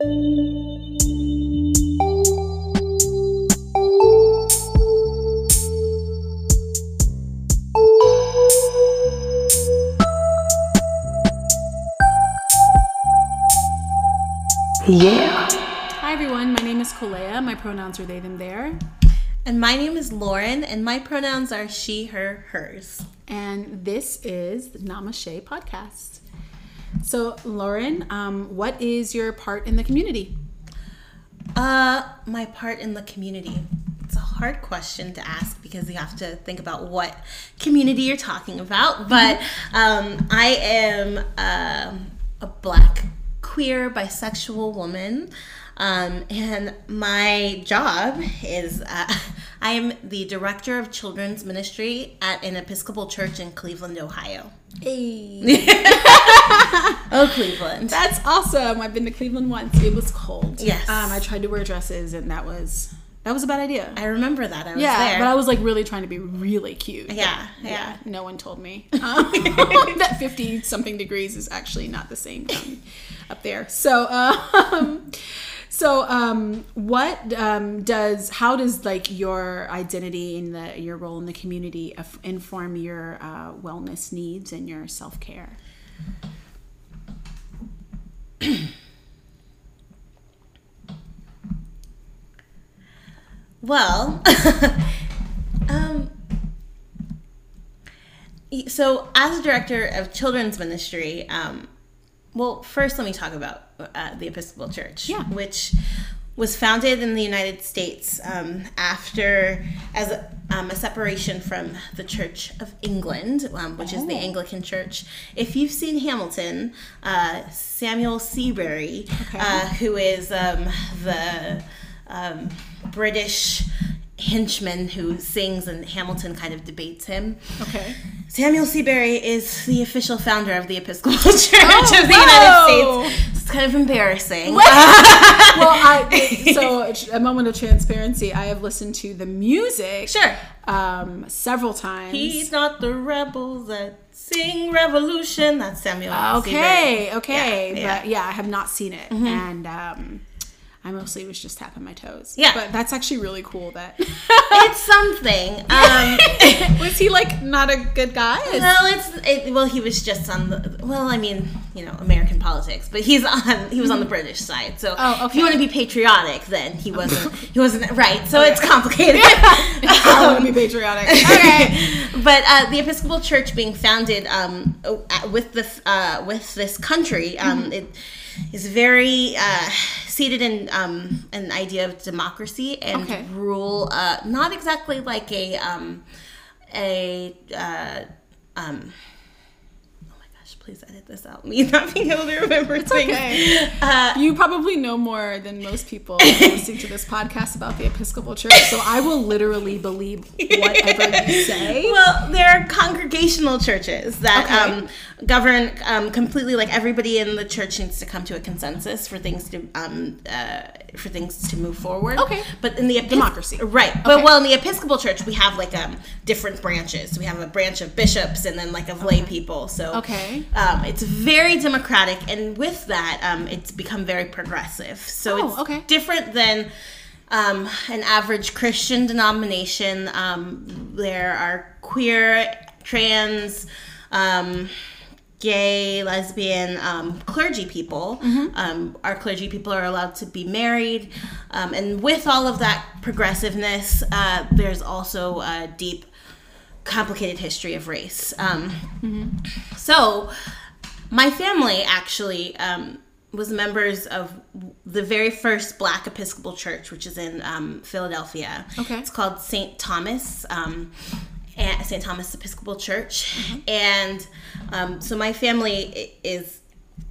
Yeah. Hi everyone, my name is Kolea. My pronouns are they, them, their. And my name is Lauren, and my pronouns are she, her, hers. And this is the Namaste podcast. So, Lauren, um, what is your part in the community? Uh, my part in the community. It's a hard question to ask because you have to think about what community you're talking about. But um, I am um a black, queer, bisexual woman. Um, and my job is uh, I am the director of children's ministry at an Episcopal church in Cleveland, Ohio. Hey. Oh, Cleveland. That's awesome. I've been to Cleveland once. It was cold. Yes. Um, I tried to wear dresses and that was that was a bad idea. I remember that. I was yeah, there. but I was like really trying to be really cute. Yeah, But, yeah. No one told me um, that fifty something degrees is actually not the same up there. So, um, so um, what um, does how does like your identity and the your role in the community inform your uh, wellness needs and your self care? Well, um, so as a director of children's ministry, um, well, first let me talk about uh, the Episcopal Church, Yeah. which was founded in the United States um, after as a, um, a separation from the Church of England, um, which is the Oh. Anglican Church. If you've seen Hamilton, uh, Samuel Seabury, Okay. uh, who is um, the um, British henchman who sings and Hamilton kind of debates him. Okay. Samuel Seabury is the official founder of the Episcopal Church Oh, of the whoa. United States. It's kind of embarrassing. well, I so a moment of transparency. I have listened to the music, Sure. um, several times. He's not the rebels that sing revolution. That's Samuel okay, Seabury. okay, Yeah, yeah. but yeah, I have not seen it, and um, I mostly was just tapping my toes. Yeah. but that's actually really cool. That It's something. Um, was he like not a good guy? well, it's it, well, he was just on the well, I mean, you know, American politics, but he's on he was on the British side. So Oh, if you want to be patriotic, then he wasn't he wasn't right. So it's complicated. I want to be patriotic. Okay. but uh, the Episcopal Church being founded um, uh, with the uh, with this country, um, it is very uh, seated in um, an idea of democracy and Okay. rule. Uh, not exactly like a um, a uh, um, oh my gosh, please edit this out. Me not being able to remember things. okay. Uh, You probably know more than most people listening to this podcast about the Episcopal Church, so I will literally believe whatever you say. Well, there are congregational churches that Okay. um, govern um, completely. Like everybody in the church needs to come to a consensus for things to um, uh, for things to move forward. Okay. but in the Epis- Democracy. right? But well, in the Episcopal Church, we have like um different branches. We have a branch of bishops and then like of lay people. So Okay. Um, it's very democratic, and with that, um, it's become very progressive. So Oh, it's okay. different than um, an average Christian denomination. Um, there are queer, trans, um, gay, lesbian, um, clergy people. Um, our clergy people are allowed to be married. Um, and with all of that progressiveness, uh, there's also a deep, complicated history of race. Um, So, my family actually um, was members of the very first Black Episcopal Church, which is in um, Philadelphia. Okay. It's called St. Thomas. Um, and St. Thomas Episcopal Church, and um, so my family is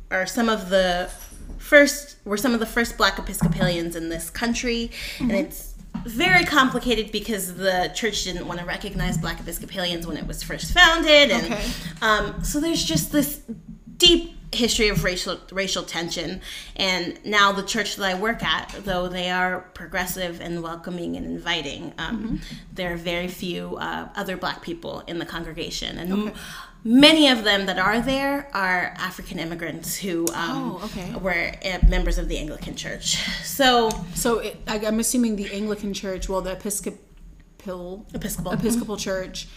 are some of the first were some of the first Black Episcopalians in this country, and it's very complicated because the church didn't want to recognize Black Episcopalians when it was first founded, and Okay. um, so there's just this deep history of racial racial tension. And now the church that i work at though they are progressive and welcoming and inviting um, there are very few uh, other black people in the congregation. And m- many of them that are there are african immigrants who um, Oh, okay. were uh, members of the anglican church so So it, I, I'm assuming the Anglican Church, well, the Episcopal Episcopal. Episcopal Church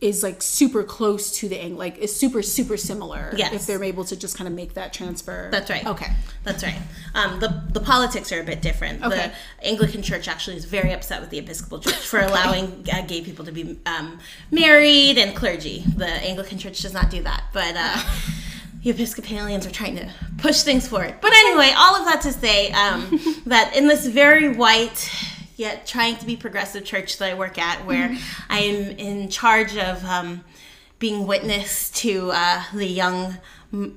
is like super close to the Ang like is super super similar. Yes. If they're able to just kind of make that transfer. That's right. Okay. That's right. Um, the the politics are a bit different. Okay. The Anglican Church actually is very upset with the Episcopal Church for allowing uh, gay people to be um, married and clergy. The Anglican Church does not do that, but. Uh, the Episcopalians are trying to push things forward. But anyway, all of that to say um, that in this very white, yet trying to be progressive church that I work at, where I am in charge of um, being witness to uh, the young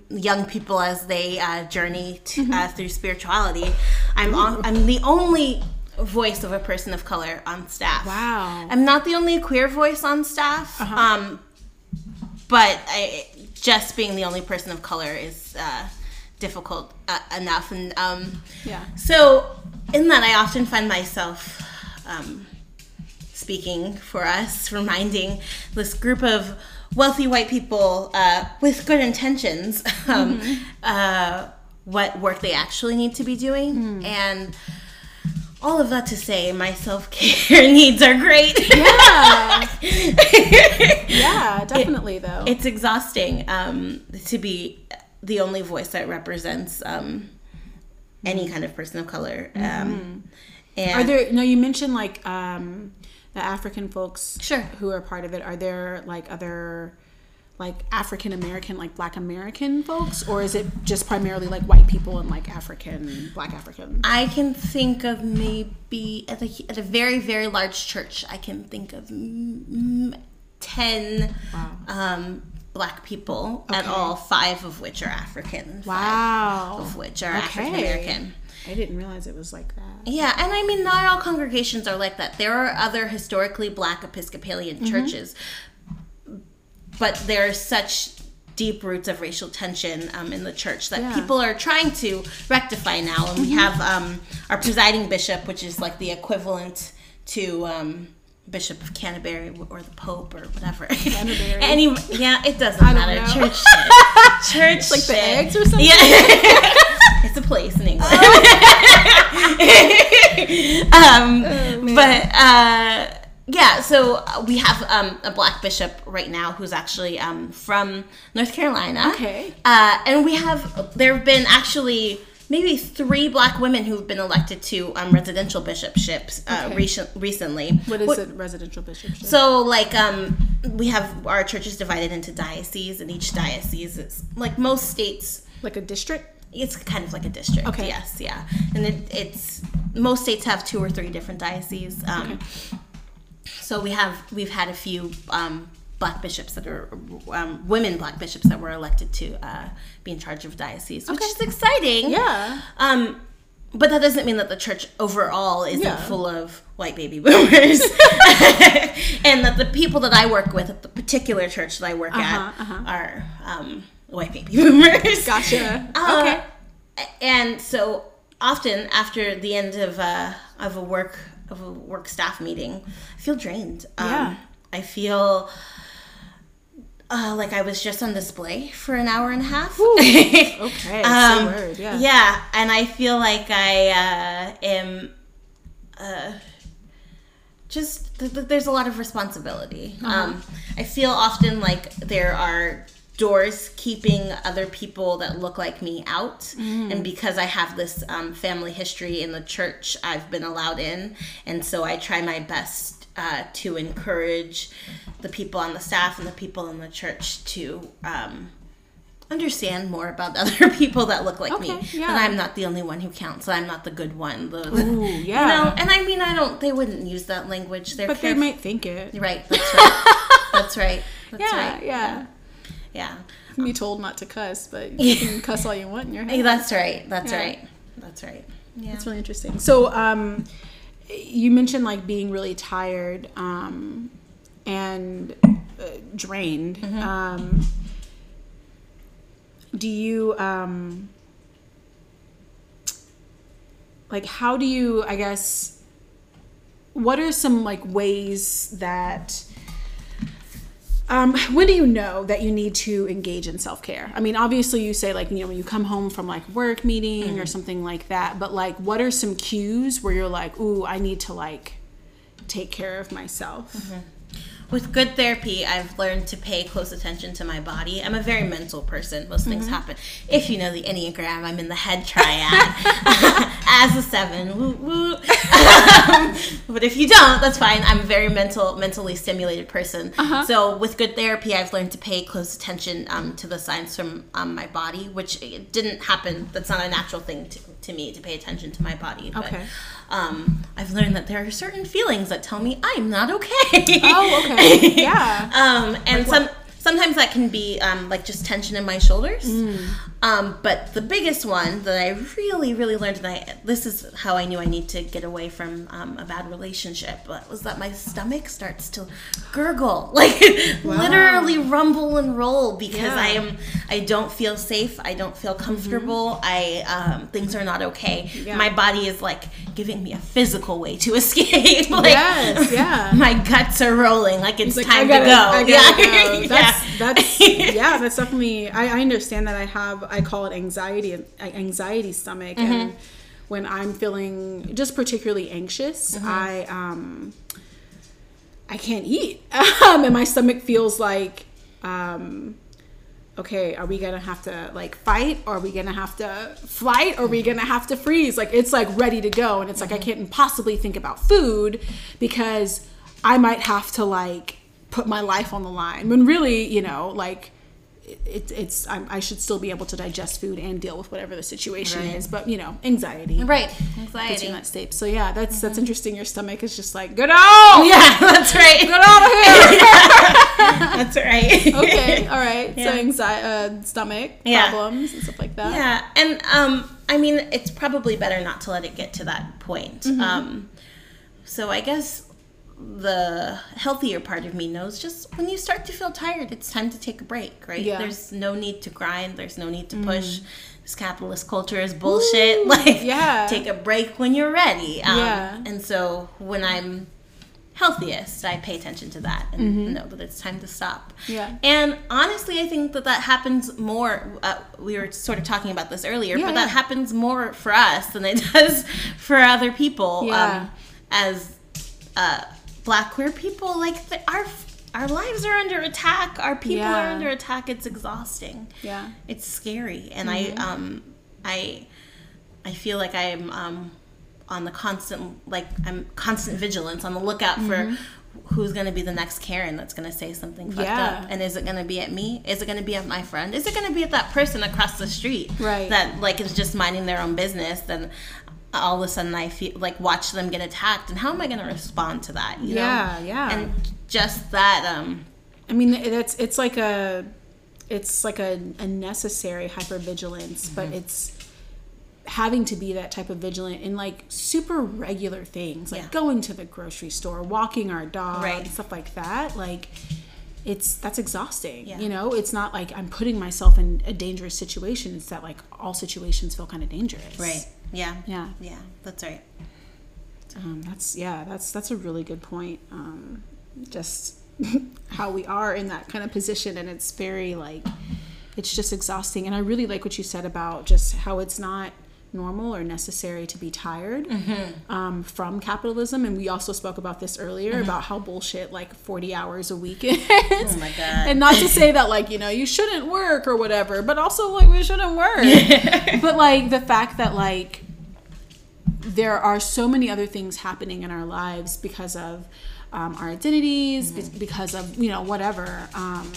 young people as they uh, journey to, uh, through spirituality. I'm on, I'm the only voice of a person of color on staff. Wow. I'm not the only queer voice on staff. Um, but I, just being the only person of color is uh, difficult uh, enough, and um, Yeah. so in that I often find myself um, speaking for us, reminding this group of wealthy white people uh, with good intentions um, uh, what work they actually need to be doing, and all of that to say, my self care needs are great. Yeah. yeah, definitely though. it's exhausting um, to be the only voice that represents um, any kind of person of color. Um, and Are there no you mentioned like um the African folks Sure. who are part of it. Are there like other like African American like black American folks or is it just primarily like white people and like African black African? I can think of maybe at a, at a very very large church. I can think of ten Wow. um, black people at all, five of which are African. Wow. Of which are Okay. African American. I didn't realize it was like that. Yeah, and I mean, not all congregations are like that. There are other historically black Episcopalian Mm-hmm. churches, but there's such deep roots of racial tension um, in the church that Yeah. Mm-hmm. people are trying to rectify now. And we have um, our presiding bishop, which is like the equivalent to. Um, Bishop of Canterbury or the Pope or whatever. Canterbury. Any, yeah, it doesn't matter. know. Church shit. Church Like the eggs or something? Yeah. it's a place in England. Oh. um, but uh, yeah, so we have um, a black bishop right now who's actually um, from North Carolina. Okay. Uh, and we have, there have been actually maybe three black women who've been elected to um, residential bishopships uh, Okay. recent, recently. What is a residential bishopship? So, like, um, we have our church is divided into dioceses, and each diocese is like most states. like a district? It's kind of like a district. Okay. Yes. Yeah. And it, it's most states have two or three different dioceses. Um, So we have we've had a few um, black bishops that are um, women black bishops that were elected to uh, be in charge of dioceses, which Okay. is exciting. Yeah. Um, but that doesn't mean that the church overall isn't Yeah. full of white baby boomers, and that the people that I work with at the particular church that I work Uh-huh, at uh-huh. are um, white baby boomers. Gotcha. Uh, okay. And so often after the end of uh, of a work of a work staff meeting, I feel drained. Um, Yeah. I feel uh, like I was just on display for an hour and a half. Okay. Um, word. Yeah. Yeah, and I feel like I uh, am uh, just th- th- there's a lot of responsibility. Um, I feel often like there are doors keeping other people that look like me out, and because I have this um, family history in the church, I've been allowed in, and so I try my best uh, to encourage the people on the staff and the people in the church to. Um, understand more about other people that look like me. Okay, yeah. That I'm not the only one who counts. I'm not the good one. The, Ooh, You yeah. know, and I mean, I don't. They wouldn't use that language. They're but they might think it. Right. That's right. that's right. That's Yeah, right. yeah. Yeah. You can be told not to cuss, but you can cuss all you want in your Hey, head. that's right. That's Yeah. right. That's right. Yeah. That's really interesting. So, um, you mentioned like being really tired um, and uh, drained. Mm-hmm. Um, do you um like how do you i guess what are some like ways that um, when do you know that you need to engage in self-care? I mean obviously you say like you know when you come home from like work meeting or something like that but like what are some cues where you're like ooh i need to like take care of myself with good therapy, I've learned to pay close attention to my body. I'm a very mental person. Most things happen. If you know the Enneagram, I'm in the head triad as a seven. Woo, woo. Um, but if you don't, that's fine. I'm a very mental, mentally stimulated person. So with good therapy, I've learned to pay close attention um, to the signs from um, my body, which it didn't happen. That's not a natural thing to, to me to pay attention to my body. But, Okay. Um, I've learned that there are certain feelings that tell me I'm not okay. oh okay yeah Um, and some sometimes that can be um, like just tension in my shoulders. Mm. Um, but the biggest one that I really, really learned, and I this is how I knew I need to get away from um, a bad relationship, but was that my stomach starts to gurgle, like literally rumble and roll because Yeah. I am I don't feel safe, I don't feel comfortable, I um, things are not okay. Mm-hmm. Yeah. My body is like giving me a physical way to escape. like, Yes, yeah. my guts are rolling like it's like, time I gotta, to go. Yeah. go. That's that's yeah, that's definitely. I, I understand that I have. I call it anxiety, anxiety stomach, Mm-hmm. and when I'm feeling just particularly anxious, Mm-hmm. I um, I can't eat, um, and my stomach feels like. Um, okay, are we gonna have to like fight or are we gonna have to flight or are we gonna have to freeze? Like it's like ready to go and it's like I can't possibly think about food because I might have to like put my life on the line when really, you know, like it, it's I'm, I should still be able to digest food and deal with whatever the situation Right. is, but you know, anxiety Right. Anxiety. in that state. So yeah, that's that's interesting. Your stomach is just like get out, Yeah, that's right. get out of here. That's right. okay, all right. Yeah. So anxiety, uh, stomach Yeah. problems and stuff like that. Yeah, and um, I mean, it's probably better not to let it get to that point. Mm-hmm. Um, so I guess the healthier part of me knows just when you start to feel tired, it's time to take a break, right? Yeah. Mm. There's no need to grind. There's no need to push. This capitalist culture is bullshit. like, yeah. take a break when you're ready. Um, Yeah. And so when I'm healthiest, I pay attention to that and know that it's time to stop. Mm-hmm. Yeah. And honestly, I think that that happens more. Uh, we were sort of talking about this earlier, Yeah, but yeah. that happens more for us than it does for other people. Yeah. Um, as uh, black queer people, like the, our our lives are under attack. Our people are under attack. It's exhausting. Yeah. It's scary, and Mm-hmm. I um I I feel like I am um on the constant like I'm constant vigilance on the lookout for who's going to be the next Karen that's going to say something fucked Mm-hmm. Yeah. up. And is it going to be at me? Is it going to be at my friend? Is it going to be at that person across the street Right. that like is just minding their own business? Then all of a sudden I feel like watch them get attacked, and how am I going to respond to that? You Yeah, know? yeah. And just that um I mean, it's it's like a it's like a, a necessary hypervigilance, but Mm-hmm. it's having to be that type of vigilant in like super regular things, like Yeah. going to the grocery store, walking our dog, Right. stuff like that. Like it's that's exhausting. Yeah. You know, it's not like I'm putting myself in a dangerous situation. It's that like all situations feel kind of dangerous. right. Yeah. Yeah. Yeah, that's right. Um, that's yeah, that's that's a really good point. Um, just how we are in that kind of position, and it's very like it's just exhausting. And I really like what you said about just how it's not normal or necessary to be tired um, from capitalism. And we also spoke about this earlier about how bullshit like forty hours a week is. Oh my god. And not to say that like you know you shouldn't work or whatever, but also like we shouldn't work. but like the fact that like there are so many other things happening in our lives because of um, our identities, be- because of you know whatever. Um,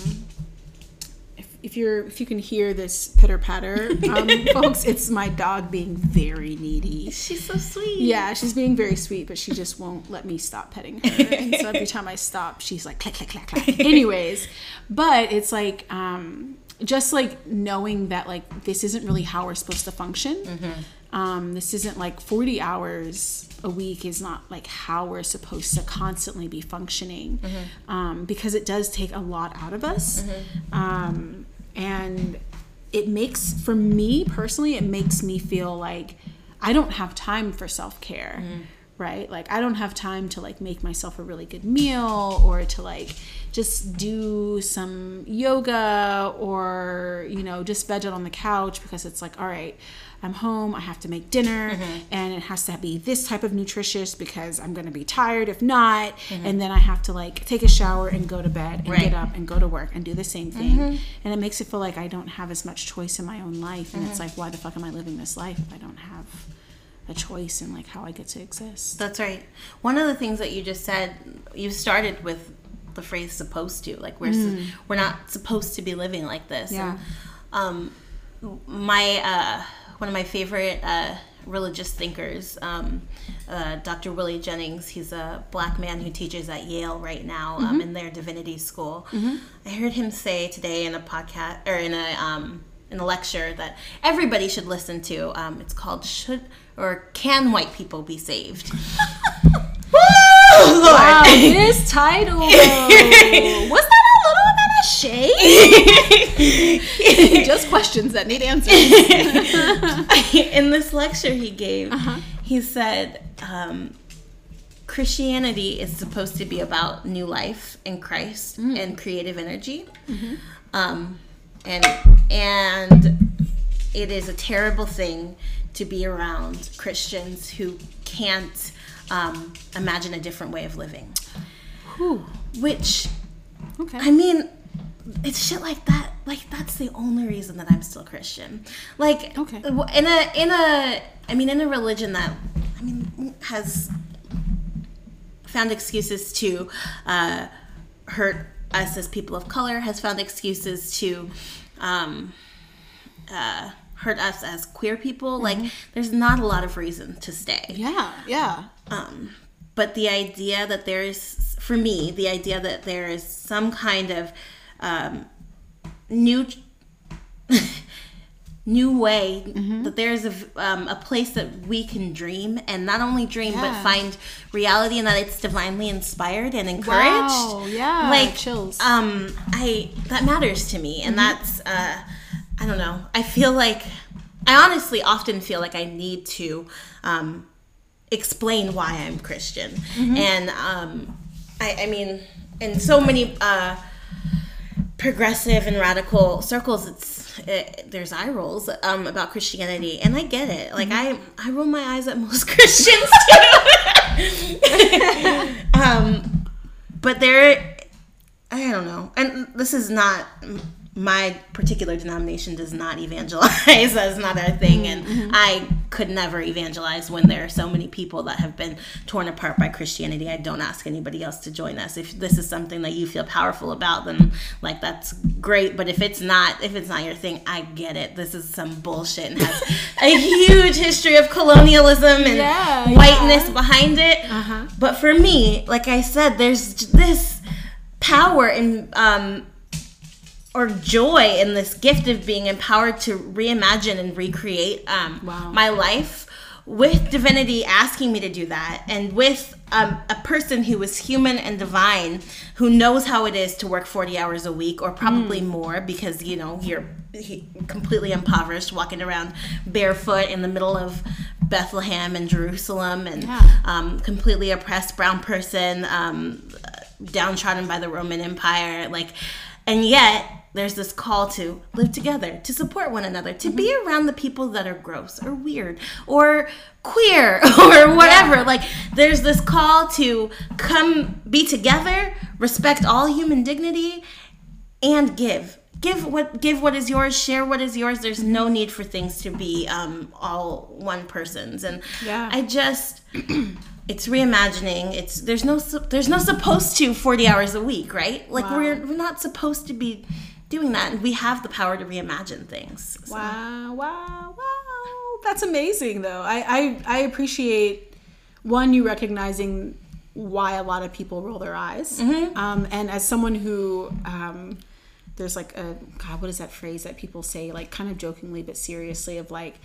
if, you're if you can hear this pitter patter, um, folks, it's my dog being very needy. She's so sweet. Yeah, she's being very sweet, but she just won't let me stop petting her. And so every time I stop, she's like click, click, click, click. Anyways, but it's like um, just like knowing that like this isn't really how we're supposed to function. Um, this isn't like 40 hours a week is not like how we're supposed to constantly be functioning um, because it does take a lot out of us. Um, and it makes for me personally it makes me feel like i don't have time for self-care mm-hmm. right? Like i don't have time to like make myself a really good meal or to like just do some yoga or you know just veg out on the couch because it's like all right i'm home i have to make dinner mm-hmm. and it has to be this type of nutritious because i'm going to be tired if not mm-hmm. and then i have to like take a shower and go to bed and Right. get up and go to work and do the same thing mm-hmm. and it makes it feel like i don't have as much choice in my own life and it's like why the fuck am i living this life if i don't have a choice in like how i get to exist That's right. One of the things that you just said, you started with the phrase "supposed to." Like we're s mm. we're not supposed to be living like this. Yeah. And, um, my uh, one of my favorite uh, religious thinkers, um, uh, Dr. Willie Jennings. He's a black man who teaches at Yale right now um, in their divinity school. I heard him say today in a podcast or in a um, in a lecture that everybody should listen to. Um, it's called "Should or Can White People Be Saved?" Woo! wow this title was that a little bit of shade just questions that need answers in this lecture he gave, Uh-huh. he said um, Christianity is supposed to be about new life in Christ Mm. and creative energy, Mm-hmm. um, and and it is a terrible thing to be around Christians who can't um, imagine a different way of living. Whew. Which okay I mean, it's shit like that. Like that's the only reason that I'm still Christian. Like, Okay. in a in a, I mean, in a religion that, I mean, has found excuses to uh, hurt us as people of color, has found excuses to um, uh, hurt us as queer people. Like, there's not a lot of reason to stay. yeah yeah Um, but the idea that there is, for me, the idea that there is some kind of um, new, new way that there's a, um, a place that we can dream and not only dream but find reality and that it's divinely inspired and encouraged. Wow, yeah, like chills. Um, I that matters to me, and that's uh, I don't know. I feel like I honestly often feel like I need to um, explain why I'm Christian, and um, I, I mean, in so many uh, progressive and radical circles, it's it, there's eye rolls um, about Christianity, and I get it. Like I I roll my eyes at most Christians too. um, but there I don't know. And this is not my particular denomination does not evangelize. That's not our thing. And I could never evangelize when there are so many people that have been torn apart by Christianity. I don't ask anybody else to join us. If this is something that you feel powerful about, then like that's great. But if it's not, if it's not your thing, I get it. This is some bullshit and has a huge history of colonialism and Yeah, whiteness yeah. behind it. Uh-huh. But for me, like I said, there's this power in um, or joy in this gift of being empowered to reimagine and recreate um, Wow. my life with divinity asking me to do that and with um, a person who is human and divine who knows how it is to work 40 hours a week or probably more because you know you're completely impoverished walking around barefoot in the middle of bethlehem and jerusalem and Yeah. um, completely oppressed brown person um, downtrodden by the roman empire like and yet there's this call to live together to support one another to be around the people that are gross or weird or queer or whatever. Like there's this call to come be together respect all human dignity and give. Give what give what is yours share what is yours. There's no need for things to be um, all one person's. And Yeah. i just it's reimagining. It's there's no there's no supposed to 40 hours a week right? Like Wow. we're, we're not supposed to be doing that and we have the power to reimagine things So- Wow, wow, wow. That's amazing though. I, I I appreciate one you recognizing why a lot of people roll their eyes. Um, and as someone who um, there's like a God, what is that phrase that people say like kind of jokingly but seriously of like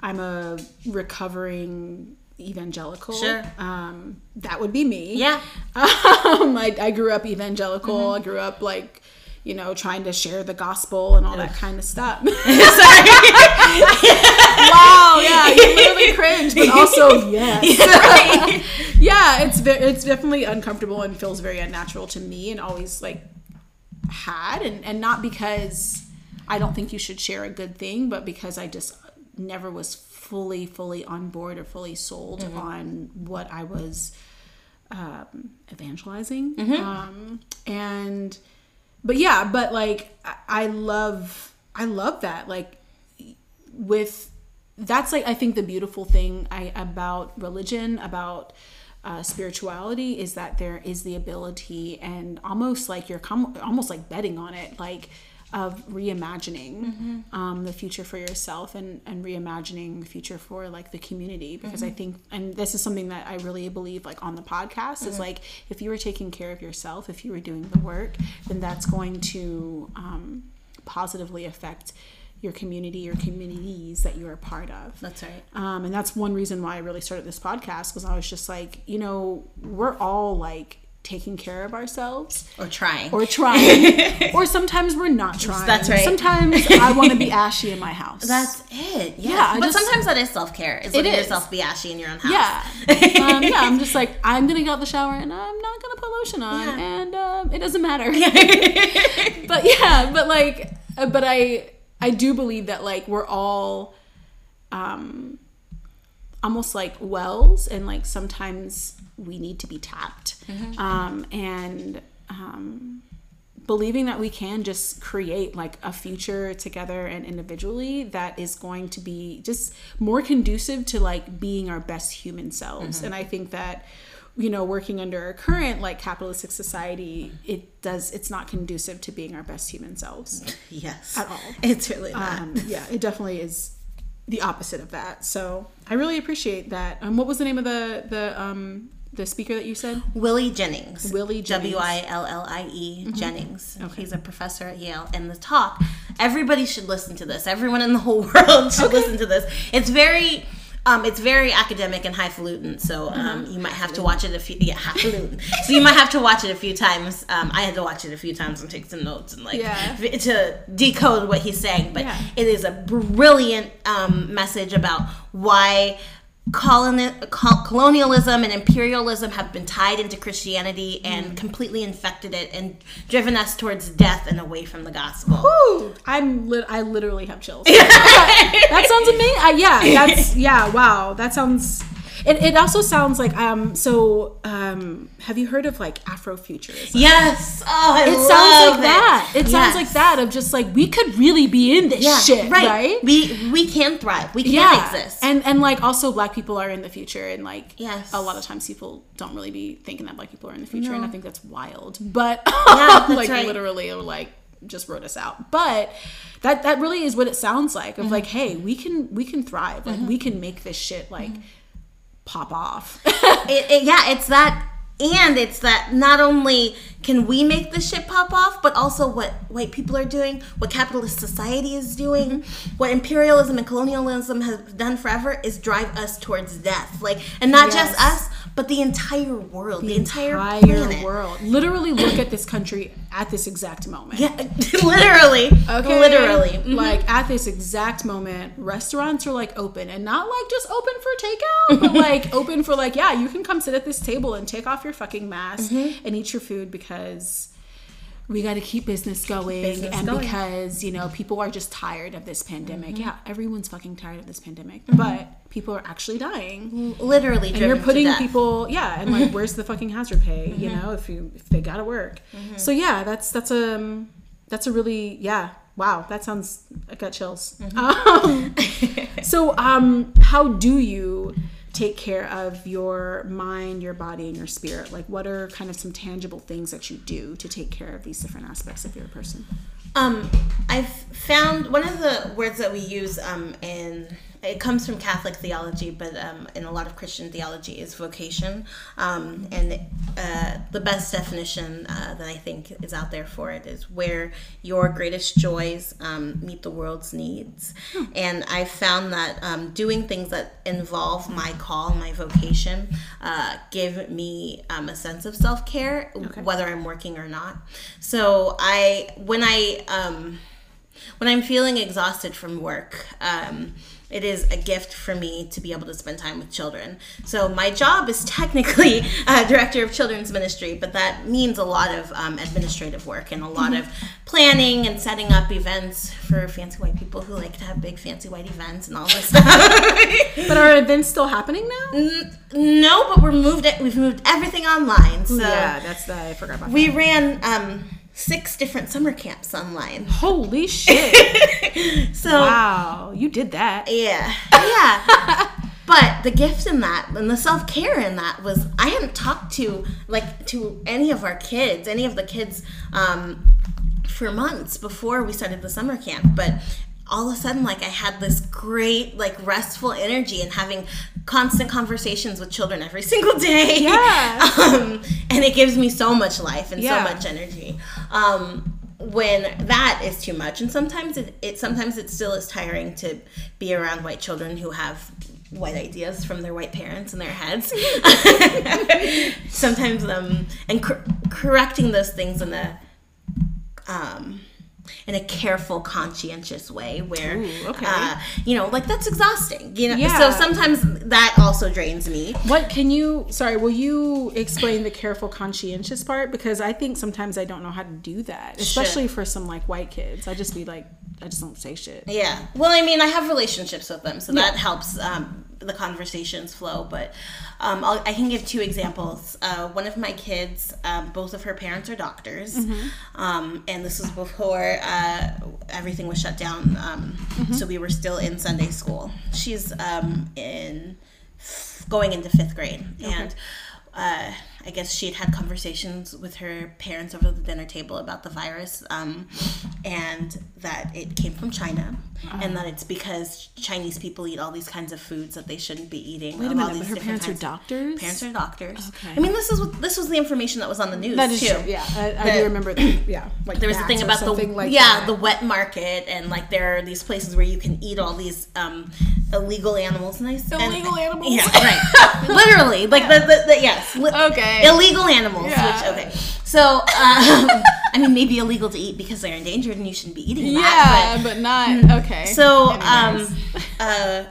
I'm a recovering evangelical. Sure. Um, that would be me. yeah Um, I, I grew up evangelical. Mm-hmm. I grew up like, you know, trying to share the gospel and all that kind of stuff. wow, yeah, you really cringe, but also yes. yeah, it's it's definitely uncomfortable and feels very unnatural to me, and always like had, and and not because I don't think you should share a good thing, but because I just never was fully fully on board or fully sold on what I was um, evangelizing, um, and but yeah, but like I- love I love that like with that's like I think the beautiful thing I about religion about uh, spirituality is that there is the ability and almost like you're com- almost like betting on it. Like of reimagining um, the future for yourself and and reimagining the future for like the community because I think and this is something that I really believe like on the podcast is like if you were taking care of yourself if you were doing the work then that's going to um, positively affect your community or communities that you're a part of. That's right. Um, and that's one reason why I really started this podcast because I was just like, you know, we're all like taking care of ourselves Or trying. or trying, or sometimes we're not trying. That's right. Sometimes I want to be ashy in my house. That's it. Yeah. But just- sometimes that is self care. It's It letting is. yourself be ashy in your own house. yeah. um, yeah, I'm just like, I'm going to get out the shower and I'm not going to put lotion on Yeah. and um, it doesn't matter. but yeah, but like, uh, but I, I do believe that like we're all, um, almost like wells and like sometimes we need to be tapped. Um, and, um, believing that we can just create like a future together and individually that is going to be just more conducive to like being our best human selves and i think that you know working under our current like capitalistic society it does it's not conducive to being our best human selves Yes. At all. It's really not. um, yeah it definitely is the opposite of that so i really appreciate that um, what was the name of the the um the speaker that you said Willie Jennings. Willie Jennings. Mm-hmm. W I L L I E Jennings. He's a professor at Yale. And the talk, everybody should listen to this. Everyone in the whole world should listen to this. It's very. Um, it's very academic and highfalutin, so Uh-huh. um, you might have to watch it a few. Yeah, highfalutin. so you might have to watch it a few times. Um, I had to watch it a few times and take some notes and like Yeah. to decode what he's saying. But Yeah. it is a brilliant um, message about why coloni- colonialism and imperialism have been tied into Christianity and Mm. completely infected it and driven us towards death and away from the gospel. Woo! I'm lit. I literally have chills. that sounds amazing. Uh, yeah, that's yeah. Wow, that sounds. It, it also sounds like um. So um, have you heard of like Afrofuturism? Yes. Oh, I It sounds like it. that. It sounds like that of just like we could really be in this Yeah, shit, right? We we can thrive. We can yeah, exist. and and like also black people are in the future, and like Yes. a lot of times people don't really be thinking that black people are in the future, and I think that's wild. But Yeah, that's like right. literally, or like just wrote us out. But that that really is what it sounds like. Of Mm-hmm. like, hey, we can we can thrive. Like we can make this shit like Mm-hmm. Pop off. it, it- yeah, it's that, and it's that not only can we make this shit pop off, but also what white people are doing, what capitalist society is doing, Mm-hmm. what imperialism and colonialism has done forever is drive us towards death. Like, and not just us, but the entire world, the, entire, entire planet. world. Literally look at this country at this exact moment. Yeah, literally, Okay. literally. Mhm. Like at this exact moment, restaurants are like open and not like just open for takeout, but like open for like, yeah, you can come sit at this table and take off your fucking mask Mm-hmm. and eat your food because we got to keep business going Business and going. because you know people are just tired of this pandemic. Yeah everyone's fucking tired of this pandemic Mm-hmm. but people are actually dying. Literally, and you're putting people yeah and like where's the fucking hazard pay you know if you if they gotta work. So yeah that's that's a um, that's a really yeah wow that sounds i got chills. Um, so um how do you take care of your mind your body and your spirit? Like what are kind of some tangible things that you do to take care of these different aspects of your person? Um, I've found one of the words that we use um, in it comes from Catholic theology, but um, in a lot of Christian theology is vocation. Um, and uh, the best definition uh, that I think is out there for it is where your greatest joys um, meet the world's needs. Hmm. And I found that um, doing things that involve my call, my vocation, uh, give me um, a sense of self care, okay. whether I'm working or not. So I, when I, um, when I'm feeling exhausted from work, um, it is a gift for me to be able to spend time with children. So my job is technically uh, director of children's ministry, but that means a lot of um, administrative work and a lot mm-hmm. of planning and setting up events for fancy white people who like to have big fancy white events and all this stuff. but are events still happening now? N- no, but we're moved. We've moved everything online. So yeah, that's the I forgot about. We that. ran. Um, six different summer camps online. Holy shit. so Wow, you did that. Yeah. Yeah. but the gift in that and the self-care in that was I hadn't talked to like to any of our kids, any of the kids um for months before we started the summer camp, but all of a sudden like i had this great like restful energy and having constant conversations with children every single day. Yeah. Um, and it gives me so much life and yeah. so much energy. Um, when that is too much and sometimes it, it sometimes it still is tiring to be around white children who have white ideas from their white parents in their heads. Sometimes um and cor- correcting those things in a um in a careful, conscientious way where, Ooh, okay. uh, you know, like that's exhausting. You know, yeah. so sometimes that also drains me. What can you? Sorry, will you explain the careful, conscientious part? Because I think sometimes I don't know how to do that, especially for some like white kids. I just be like, I just don't say shit. Yeah. Well, I mean, I have relationships with them, so yeah. that helps um, the conversations flow. But um, i can give two examples. Uh, one of my kids, um, both of her parents are doctors, mm-hmm. Um, and this was before uh, everything was shut down. Um, mm-hmm. So we were still in Sunday school. She's um, in going into fifth grade, okay. and. Uh, I guess she had had conversations with her parents over the dinner table about the virus, um, and that it came from China, uh-huh. and that it's because Chinese people eat all these kinds of foods that they shouldn't be eating. Wait a minute, but her parents are doctors. Parents are doctors. Okay. I mean, this is what this was the information that was on the news that is too. True. Yeah, I, I do remember. That. Yeah, like there was a thing about the like yeah that. the wet market, and like there are these places where you can eat all these um, illegal animals. Nice illegal and, animals. Yeah, right. Literally, like yeah. the, the, the yes. Li- okay illegal animals. Yeah. Which okay. So um, I mean, maybe illegal to eat because they're endangered and you shouldn't be eating yeah, that. Yeah, but, but, not okay. So um, uh,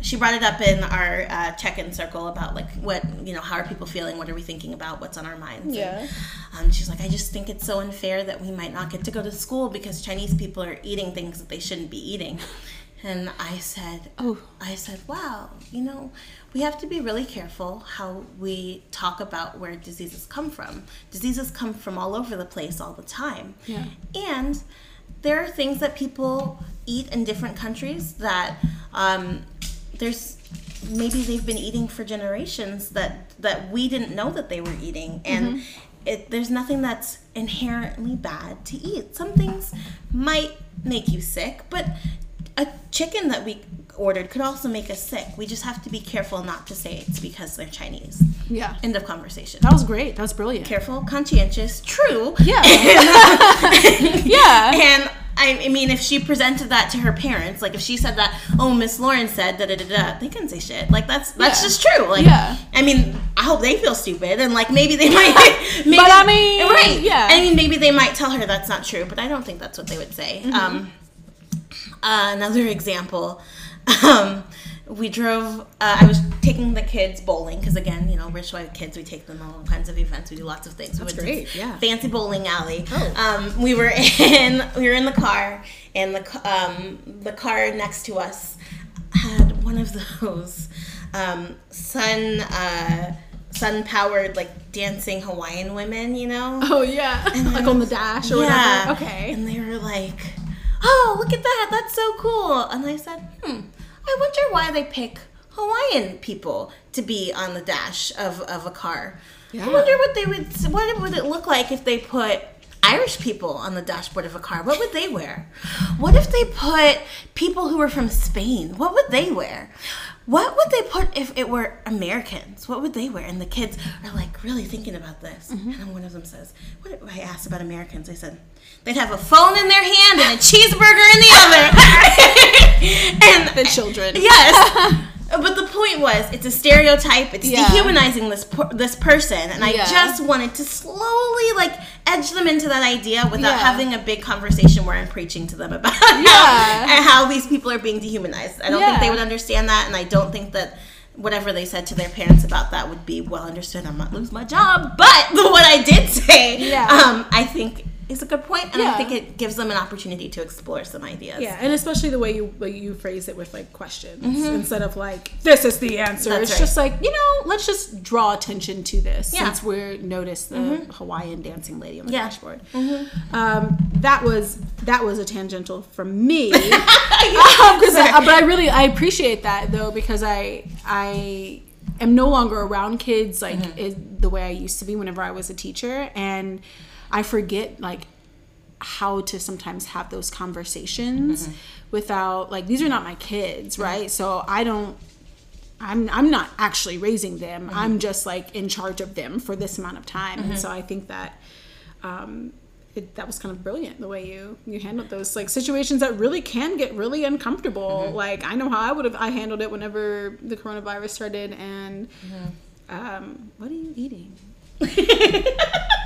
she brought it up in our uh, check-in circle about like what you know how are people feeling what are we thinking about what's on our minds yeah and, um, she's like i just think it's so unfair that we might not get to go to school because chinese people are eating things that they shouldn't be eating and i said oh i said wow you know we have to be really careful how we talk about where diseases come from. Diseases come from all over the place all the time. Yeah. And there are things that people eat in different countries that um, there's maybe they've been eating for generations that that we didn't know that they were eating and mm-hmm. it, there's nothing that's inherently bad to eat some things might make you sick but a chicken that we ordered could also make us sick. We just have to be careful not to say it's because they're Chinese. Yeah. End of conversation. That was great. That was brilliant. Careful, conscientious, true. Yeah. yeah. And I mean, if she presented that to her parents, like if she said that, oh, Miss Lauren said da da da da, they couldn't say shit. Like that's that's yeah. just true. Like, yeah. I mean, I hope they feel stupid, and like maybe they might. maybe, but I mean, right? Yeah. I mean, maybe they might tell her that's not true, but I don't think that's what they would say. Mm-hmm. Um, uh, another example um, we drove. Uh, I was taking the kids bowling because again, you know, rich white kids. We take them on all kinds of events. We do lots of things. That's we great. Yeah. Fancy bowling alley. Oh. Um, we were in. We were in the car, and the um, the car next to us had one of those um, sun. Uh, sun powered like dancing Hawaiian women, you know? Oh yeah. Like on the dash or yeah. whatever. Okay. And they were like, Oh, look at that, that's so cool. And I said, Hmm, I wonder why they pick Hawaiian people to be on the dash of, of a car. Yeah. I wonder what they would what would it look like if they put Irish people on the dashboard of a car, what would they wear? What if they put people who were from Spain? What would they wear? What would they put if it were Americans? What would they wear? And the kids are like really thinking about this. Mm-hmm. And one of them says, "What?" if- I asked about Americans. I said they'd have a phone in their hand and a cheeseburger in the other. and The children. Yes. But the point was, it's a stereotype. It's Yeah. dehumanizing this per- this person, and I Yeah. just wanted to slowly like edge them into that idea without Yeah. having a big conversation where I'm preaching to them about Yeah. how, and how these people are being dehumanized. I don't think they would understand that, and I don't think that whatever they said to their parents about that would be well understood. I might lose my job, but what I did say, Yeah. um, I think is a good point, and I think it gives them an opportunity to explore some ideas. Yeah, and especially the way you way you phrase it with like questions instead of like this is the answer. That's it's right. just like you know, let's just draw attention to this Yeah. since we're noticed the Hawaiian dancing lady on the Yeah. dashboard. Um, that was that was a tangential from me, Um, I- but I really I appreciate that though because I I am no longer around kids like is the way I used to be whenever I was a teacher, and I forget like how to sometimes have those conversations mm-hmm. without like these are not my kids mm-hmm. right? So i don't i'm i'm not actually raising them. Mm-hmm. I'm just like in charge of them for this amount of time. And so i think that um it, that was kind of brilliant the way you you handled those like situations that really can get really uncomfortable. Like i know how i would have i handled it whenever the coronavirus started and um what are you eating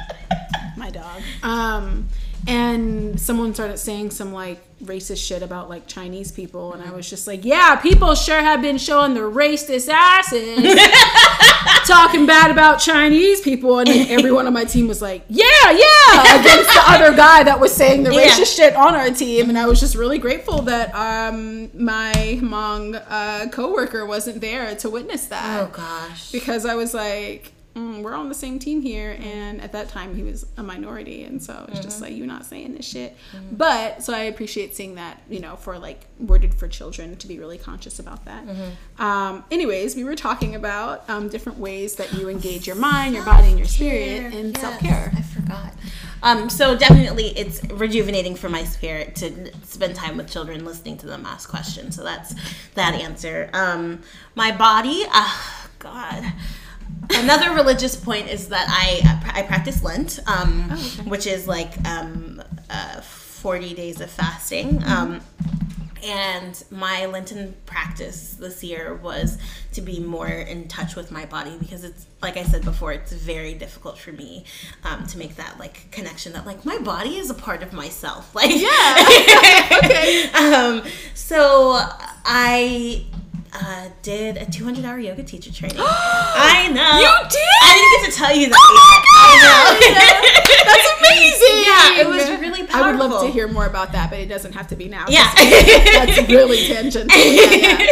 my dog. Um, and someone started saying some like racist shit about like Chinese people, and I was just like, yeah, people sure have been showing their racist asses, talking bad about Chinese people, and then everyone on my team was like, yeah, yeah, against the other guy that was saying the Yeah. racist shit on our team, and I was just really grateful that um, my Hmong uh, coworker wasn't there to witness that Oh gosh. because I was like, mm, we're on the same team here, and at that time he was a minority, and so it's just like you're not saying this shit. But so I appreciate seeing that, you know, for like worded for children to be really conscious about that. Um, anyways, we were talking about um, different ways that you engage your mind, your body, and your spirit in Yes, self care. I forgot. Um, so definitely, it's rejuvenating for my spirit to spend time with children, listening to them ask questions. So that's that answer. Um, my body, ah, God. Another religious point is that I I practice Lent, um, Oh, okay. which is like um, uh, forty days of fasting. Um, and my Lenten practice this year was to be more in touch with my body because it's like I said before, it's very difficult for me um, to make that like connection that like my body is a part of myself. Like Yeah. Okay. um, so I uh, did a 200 hour yoga teacher training. I know. You did? I didn't get to tell you that Oh yet. I know. That's amazing. Yeah, it was really powerful. I would love to hear more about that, but it doesn't have to be now. Yeah. That's really tangential. Yeah, yeah.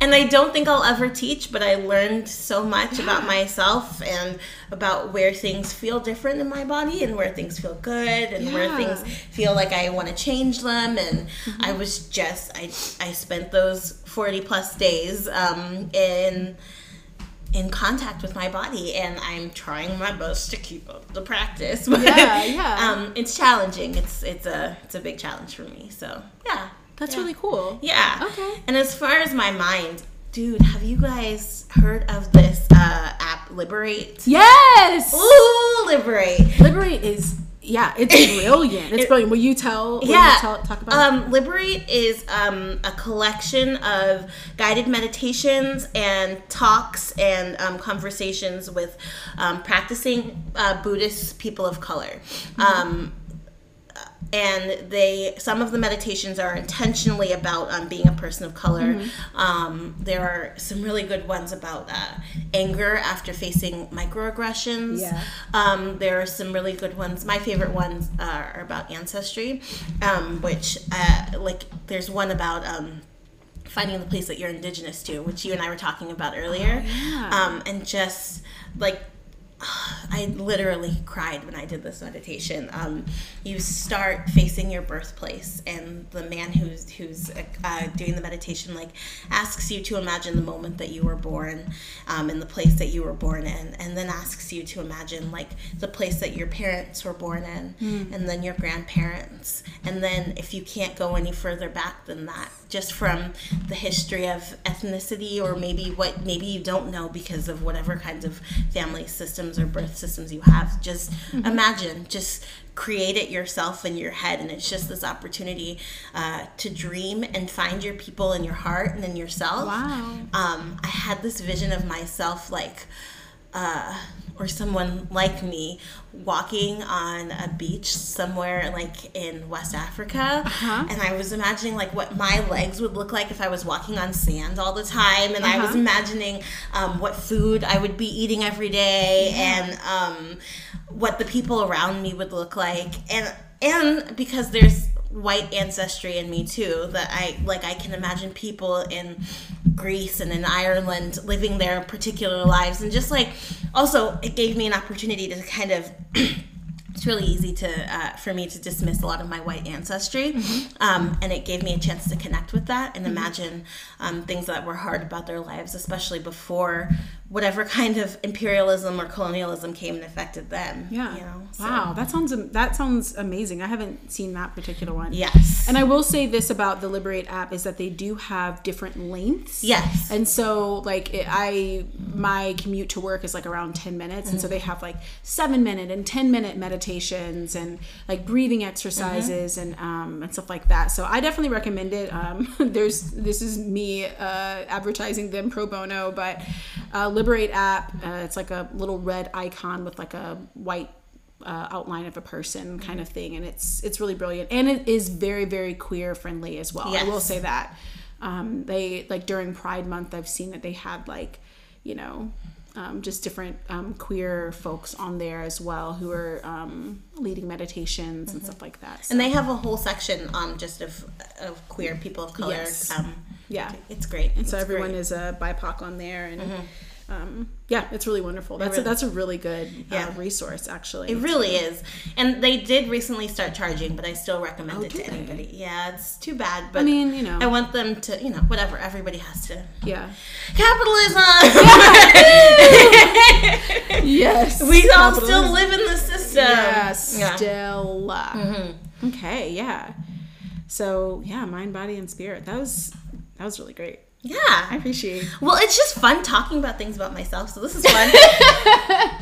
and I don't think I'll ever teach, but I learned so much about myself and about where things feel different in my body and where things feel good and where things feel like I want to change them. And Mm-hmm. I was just, I, I spent those 40 plus days um, in in contact with my body and I'm trying my best to keep up the practice. But Yeah, yeah. um it's challenging. It's it's a it's a big challenge for me. So yeah. That's yeah. really cool. Yeah. Okay. And as far as my mind, dude, have you guys heard of this uh, app Liberate? Yes. Ooh, Liberate. Liberate is yeah, it's brilliant. It's brilliant. Will you tell? Will yeah. You tell, talk about. um, Liberate is um, a collection of guided meditations and talks and um, conversations with um, practicing uh, Buddhist people of color. Um, and they some of the meditations are intentionally about um, being a person of color. Um, there are some really good ones about uh, anger after facing microaggressions. Yeah. um, there are some really good ones. My favorite ones uh, are about ancestry um, which uh, like there's one about um, finding the place that you're indigenous to which you and i were talking about earlier. Yeah. um, and just like I literally cried when I did this meditation. Um, you start facing your birthplace, and the man who's who's uh, doing the meditation like asks you to imagine the moment that you were born, um, in the place that you were born in, and then asks you to imagine like the place that your parents were born in, mm. and then your grandparents, and then if you can't go any further back than that, just from the history of ethnicity or maybe what maybe you don't know because of whatever kinds of family systems or birth systems you have. Just mm-hmm. imagine, just create it yourself in your head and it's just this opportunity uh, to dream and find your people in your heart and in yourself wow um, i had this vision of myself like uh, or someone like me walking on a beach somewhere like in West Africa uh-huh. and I was imagining like what my legs would look like if I was walking on sand all the time and uh-huh. I was uh-huh. imagining um, what food I would be eating every day yeah. and um, what the people around me would look like and and because there's white ancestry in me too that I like I can imagine people in Greece and in Ireland living their particular lives and just like also it gave me an opportunity to kind of it's really easy to uh, for me to dismiss a lot of my white ancestry mm-hmm. um, and it gave me a chance to connect with that and mm-hmm. imagine um, things that were hard about their lives especially before whatever kind of imperialism or colonialism came and affected them. Yeah. You know, so. Wow, that sounds that sounds amazing. I haven't seen that particular one. Yes. And I will say this about the Liberate app is that they do have different lengths. Yes. And so like it, I my commute to work is like around 10 minutes mm-hmm. and so they have like 7 minute and 10 minute meditations and like breathing exercises mm-hmm. and um and stuff like that. So I definitely recommend it. Um there's this is me uh advertising them pro bono but uh Liberate app. Uh, it's like a little red icon with like a white uh, outline of a person kind of thing, and it's it's really brilliant, and it is very very queer friendly as well. Yes. I will say that. Um, they like during Pride Month, I've seen that they had like, you know, um, just different um, queer folks on there as well who are um, leading meditations mm-hmm. and stuff like that. So. And they have a whole section um, just of, of queer people of color. Yes. Um, yeah, it's great. And it's so everyone great. is a BIPOC on there, and mm-hmm um, yeah, it's really wonderful. That's really, a, that's a really good uh, yeah. resource, actually. It really is, and they did recently start charging, but I still recommend oh, it to anybody. Yeah, it's too bad, but I mean, you know, I want them to, you know, whatever. Everybody has to. Yeah. Capitalism. yes. We all still live in the system. Yeah, still. Mm-hmm. Okay. Yeah. So yeah, mind, body, and spirit. That was that was really great. Yeah. I appreciate. it. Well, it's just fun talking about things about myself, so this is fun.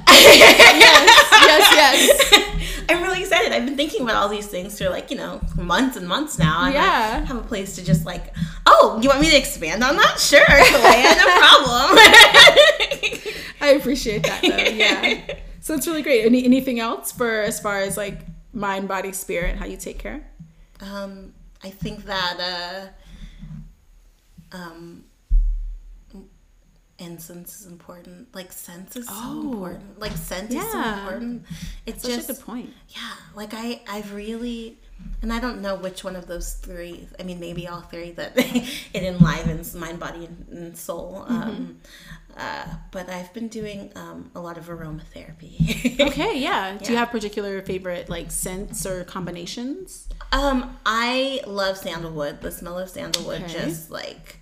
yes, yes, yes. I'm really excited. I've been thinking about all these things for like, you know, months and months now. And yeah. I have a place to just like, oh, you want me to expand on that? Sure, Kalea, no problem. I appreciate that though. Yeah. So it's really great. Any anything else for as far as like mind, body, spirit, how you take care? Um, I think that uh um, incense is important. Like sense is oh. so important. Like scent yeah. is so important. It's That's just a good point. Yeah, like I, I've really, and I don't know which one of those three. I mean, maybe all three that it enlivens mind, body, and soul. Mm-hmm. Um, uh, but I've been doing um, a lot of aromatherapy. okay, yeah. Do you have particular favorite like scents or combinations? Um, I love sandalwood. The smell of sandalwood okay. just like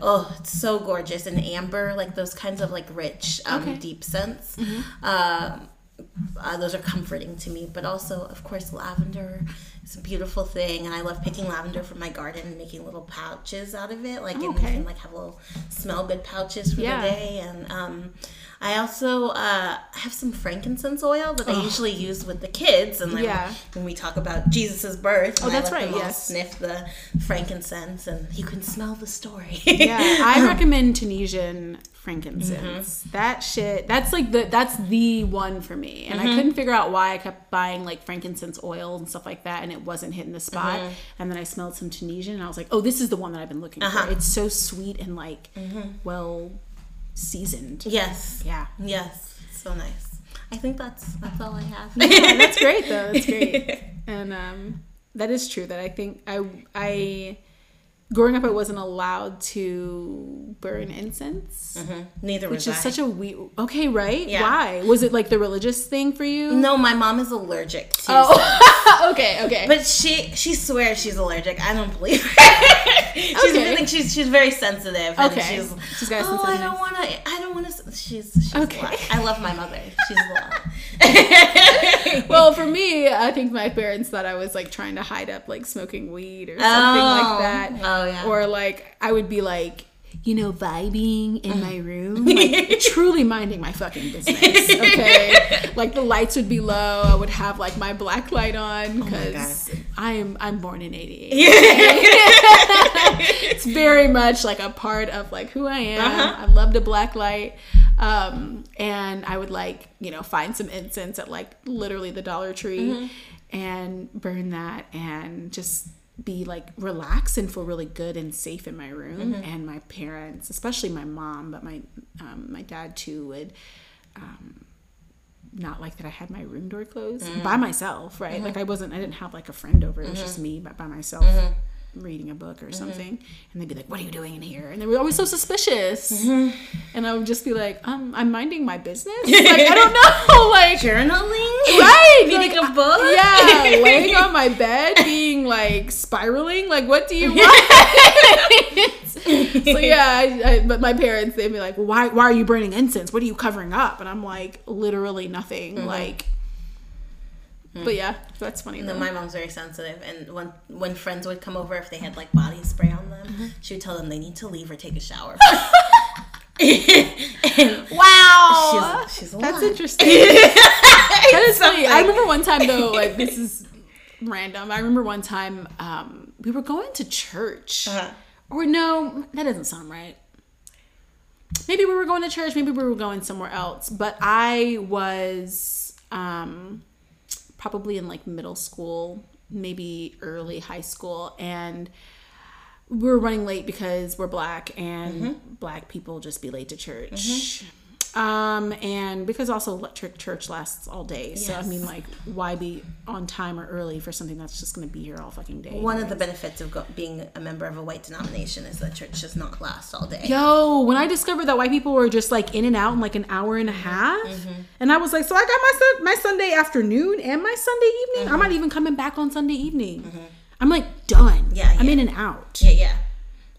oh, it's so gorgeous and amber, like those kinds of like rich, um, okay. deep scents. Mm-hmm. Um, uh, those are comforting to me. But also, of course, lavender is a beautiful thing, and I love picking lavender from my garden and making little pouches out of it. Like, oh, okay. and like have little smell good pouches for yeah. the day. And um, I also uh, have some frankincense oil that. I usually use with the kids, and yeah. when we talk about Jesus's birth, oh, that's right. Yes, sniff the frankincense, and you can smell the story. yeah, I recommend Tunisian frankincense. Mm-hmm. That shit, that's like the that's the one for me. And mm-hmm. I couldn't figure out why I kept buying like frankincense oil and stuff like that, and it wasn't hitting the spot. Mm-hmm. And then I smelled some Tunisian, and I was like, oh, this is the one that I've been looking uh-huh. for. It's so sweet and like mm-hmm. well seasoned. Yes. Yeah. Yes. So nice. I think that's that's all I have. yeah, that's great though. That's great. And um, that is true. That I think I I growing up, I wasn't allowed to burn mm-hmm. incense, mm-hmm. Neither which was is I. such a weird. Okay, right? Yeah. Why was it like the religious thing for you? no, my mom is allergic to. Oh, okay, okay. But she she swears she's allergic. I don't believe her. she's Okay. really she's she's very sensitive. Okay. She's, She's got oh, I don't want to. I don't want to. She's she's Okay. I love my mother. She's a lot. well, for me, I think my parents thought I was like trying to hide up like smoking weed or something Oh. like that. Oh, yeah. Or like I would be like, you know, vibing in my room, like truly minding my fucking business. Okay, like the lights would be low. I would have like my black light on because I'm I'm born in '88. it's very much like a part of like who I am. Uh-huh. I love the black light. Um, and I would like, you know, find some incense at like literally the Dollar Tree Mm-hmm. and burn that and just be like relaxed and feel really good and safe in my room. Mm-hmm. And my parents, especially my mom, but my um, my dad too, would um, not like that I had my room door closed Mm-hmm. by myself, right? Like I wasn't, I didn't have like a friend over. It was just me, but by myself. Mm-hmm. Reading a book or something, and they'd be like, "What are you doing in here?" And they were always so suspicious, Mm-hmm. and I would just be like, "Um, I'm minding my business. Like I don't know, like Journaling. right, Reading like, a book. yeah, laying on my bed, being like spiraling. Like, what do you want? so yeah, I, I, but my parents they'd be like, well, "Why? Why are you burning incense? What are you covering up?" And I'm like, literally nothing. Mm-hmm. Like, but yeah, that's funny. No, my mom's very sensitive, and when when friends would come over, if they had like body spray on them, Mm-hmm. she would tell them they need to leave or take a shower. wow, she's, she's a that's lot. interesting. that is funny. I remember one time though, like this is random. I remember one time um, we were going to church, Uh-huh. or no, that doesn't sound right. Maybe we were going to church. Maybe we were going somewhere else. But I was um, probably in like middle school, maybe early high school, and we were running late because we're black and mm-hmm. black people just be late to church. Mm-hmm. Um, and because also electric church lasts all day. So I mean like why be on time or early for something that's just gonna be here all fucking day? One of the benefits of go- being a member of a white denomination is that church does not last all day. Yo, when I discovered that white people were just like in and out in like an hour and a half, mm-hmm. and I was like, so I got my sun- my Sunday afternoon and my Sunday evening. I'm not mm-hmm. even coming back on Sunday evening. Mm-hmm. I'm like done. Yeah, I'm in and out. Yeah, yeah.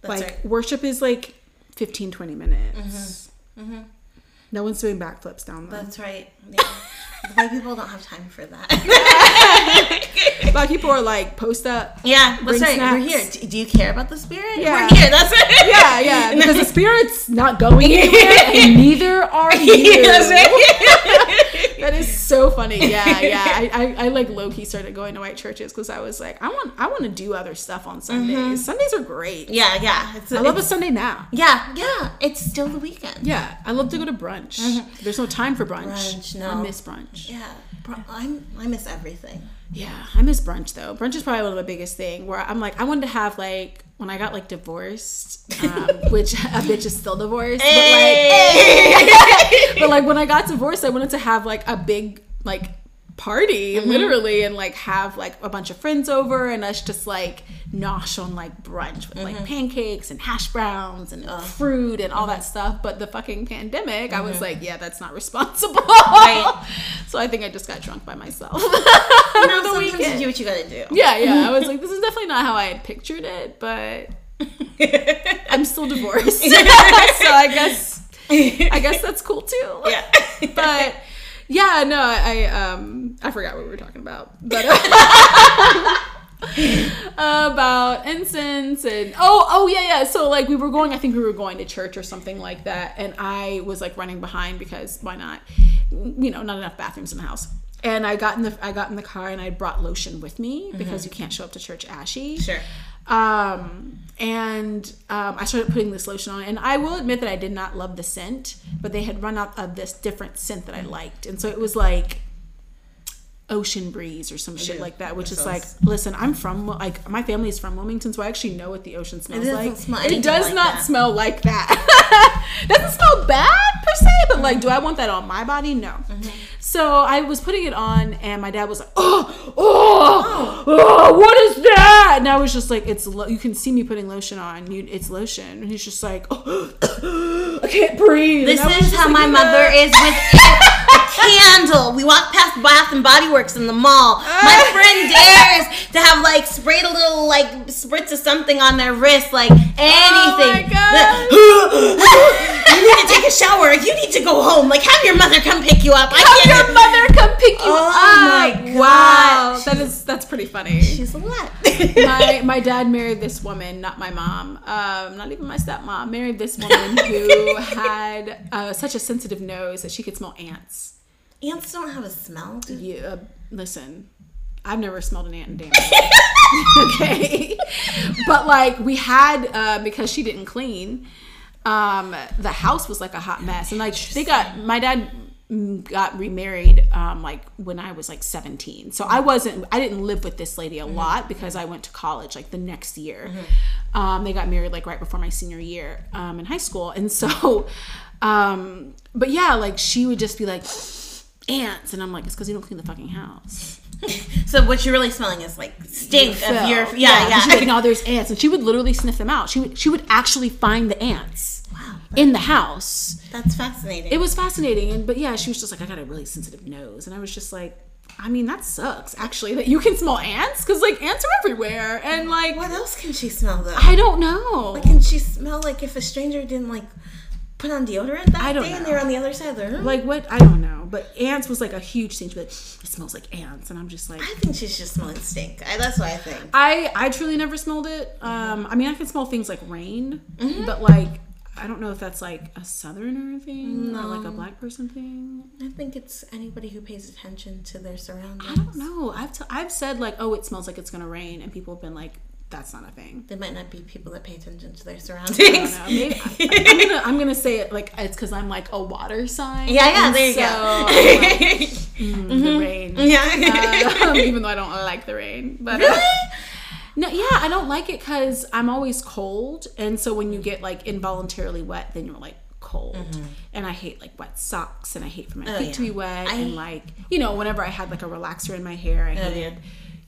That's like right. worship is like 15 20 minutes no one's doing backflips down there That's right. Yeah. White people don't have time for that. black people are like post up yeah, that's right. We're here. Do, do you care about the spirit? Yeah. We're here. That's right. yeah yeah because the spirit's not going anywhere and neither are you that's right. That is so funny yeah yeah I, I, I like low-key started going to white churches because i was like i want i want to do other stuff on mm-hmm. sundays sundays are great yeah, yeah. It's, i love a sunday now Yeah, yeah. It's still the weekend. yeah i love to go to brunch mm-hmm. there's no time for brunch, Brunch, no. i miss brunch Yeah. I'm, I miss everything. Yeah, I miss brunch though. Brunch is probably one of the biggest thing where I'm like, I wanted to have like when I got like divorced, um, which a bitch is still divorced, but like, but like when I got divorced, I wanted to have like a big like party, mm-hmm. literally, and like have like a bunch of friends over and us just like nosh on like brunch with like mm-hmm. pancakes and hash browns and fruit and all mm-hmm. that stuff. But the fucking pandemic, I was like, yeah, that's not responsible. Right. so I think I just got drunk by myself. You know, the weekend. you do what you gotta do. Yeah, yeah. I was like, this is definitely not how I had pictured it, but I'm still divorced. so I guess I guess that's cool too. Yeah. But yeah, no, I um I forgot what we were talking about. But uh, about incense and oh oh yeah yeah so like we were going i think we were going to church or something like that and i was like running behind because why not you know not enough bathrooms in the house and i got in the i got in the car and i brought lotion with me because you can't show up to church ashy Sure. Um and um, i started putting this lotion on and i will admit that i did not love the scent but they had run out of this different scent that i liked. And so it was like ocean breeze or some shit like that which That is like listen i'm from like my family is from wilmington so i actually know what the ocean smells doesn't like smell it does like not that. smell like that doesn't smell bad per se but like do i want that on my body no Mm-hmm. So I was putting it on, and my dad was like, "Oh, oh, oh, what is that?" And I was just like, "It's lo- you can see me putting lotion on. You, it's lotion." And he's just like, oh, "I can't breathe." This And I was is how like, my mother is with a candle. We walk past Bath and Body Works in the mall. My friend dares to have like sprayed a little like spritz of something on their wrist, like anything. you need to take a shower. You need to go home. Like have your mother come pick you up. I Have can't. your mother come pick you up. Oh up. my Wow, gosh. that is that's pretty funny. She's a lot. my my dad married this woman, not my mom, um, not even my stepmom. Married this woman who had uh, such a sensitive nose that she could smell ants. Ants don't have a smell. do they? You uh, listen. I've never smelled an ant in damn. okay, but like we had uh, because she didn't clean. Um, the house was like a hot mess, and like they got my dad mm, got remarried um, like when I was like 17. So I wasn't I didn't live with this lady a lot because I went to college like the next year. Um, they got married like right before my senior year um, in high school, and so um, but yeah, like she would just be like ants, and I'm like it's because you don't clean the fucking house. So what you're really smelling is like stink of your yeah yeah. She's like, no, there's ants, and she would literally sniff them out. She would she would actually find the ants Wow, in the house. that's fascinating. It was fascinating, and but yeah, she was just like, I got a really sensitive nose, and I was just like, I mean, that sucks actually that you can smell ants because like ants are everywhere, and like what else can she smell though? I don't know. Like, can she smell like if a stranger didn't like put on deodorant that I don't day and know. they're on the other side of the room? like what I don't know, but ants was like a huge thing. She'd like, it smells like ants, and I'm just like. I think she's just smelling stink. I, that's what I think. I I truly never smelled it. Um, I mean, I can smell things like rain, Mm-hmm. but like I don't know if that's like a southerner thing or like a black person thing. I think it's anybody who pays attention to their surroundings. I don't know. I've t- I've said like, oh, it smells like it's gonna rain, and people have been like, that's not a thing. There might not be people that pay attention to their I surroundings. don't know. Maybe I, am gonna I'm gonna say it like it's because I'm like a water sign. Yeah, yeah, there you so go. Like, mm, The rain. yeah. Um, even though I don't like the rain, but uh, really? No, yeah, I don't like it because I'm always cold, and so when you get like involuntarily wet, then you're like cold, and I hate like wet socks, and I hate for my feet Mm-hmm. Oh, yeah. to be wet, I- and like you know, whenever I had like a relaxer in my hair, I hated, yeah.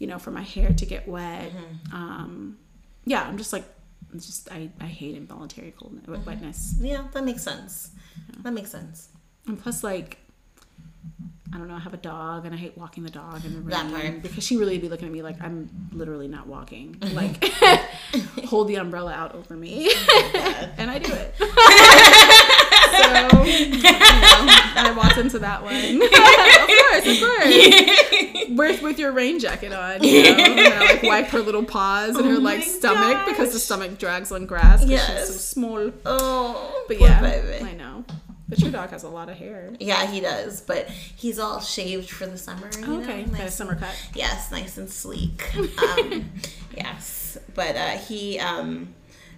Mm-hmm. you know, for my hair to get wet. Um, yeah, I'm just like, it's just I I hate involuntary coldness, Mm-hmm. wetness, Yeah, that makes sense. That makes sense. and plus like. I don't know. I have a dog, and I hate walking the dog in the rain because she really be looking at me like I'm literally not walking. Mm-hmm. Like, hold the umbrella out over me, Oh and I do it. So you know, I walked into that one. of course, of course. With with your rain jacket on, you know, and I like wipe her little paws and her Oh like my stomach because the stomach drags on grass because Yes. she's so small. Oh, But yeah, baby. I know. But your dog has a lot of hair. Yeah, he does, but he's all shaved for the summer. You know? Okay, nice got a summer cut. Yes, nice and sleek. Um, yes, but uh, he um,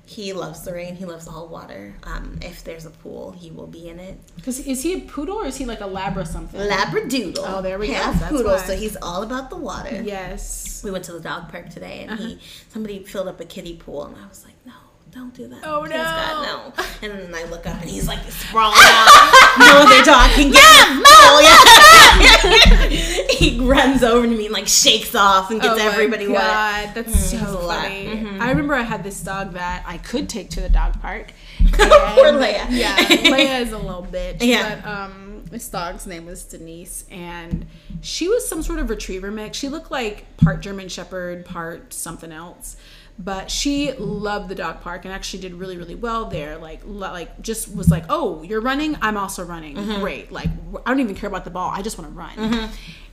he loves the rain. He loves all water. Um, if there's a pool, he will be in it. Because is he a poodle or is he like a lab or something? Labradoodle. Oh, there we go. Half That's poodle, why. so he's all about the water. Yes. We went to the dog park today, and he somebody filled up a kiddie pool, and I was like, no. Don't do that. Oh, Please, no. God, no. And then I look up and he's like sprawled out. no other dog can get yeah, yeah. he runs over to me and like shakes off and gets Oh everybody wet. God, That's Mm, so it was a lot. funny. Mhm. I remember I had this dog that I could take to the dog park. Poor Leia. Yeah, Leia is a little bitch. Yeah. But um, this dog's name was Denise, and she was some sort of retriever mix. She looked like part German Shepherd, part something else. But she loved the dog park and actually did really, really well there. Like, like just was like, "Oh, you're running. I'm also running. Mm-hmm. Great. Like, I don't even care about the ball. I just want to run."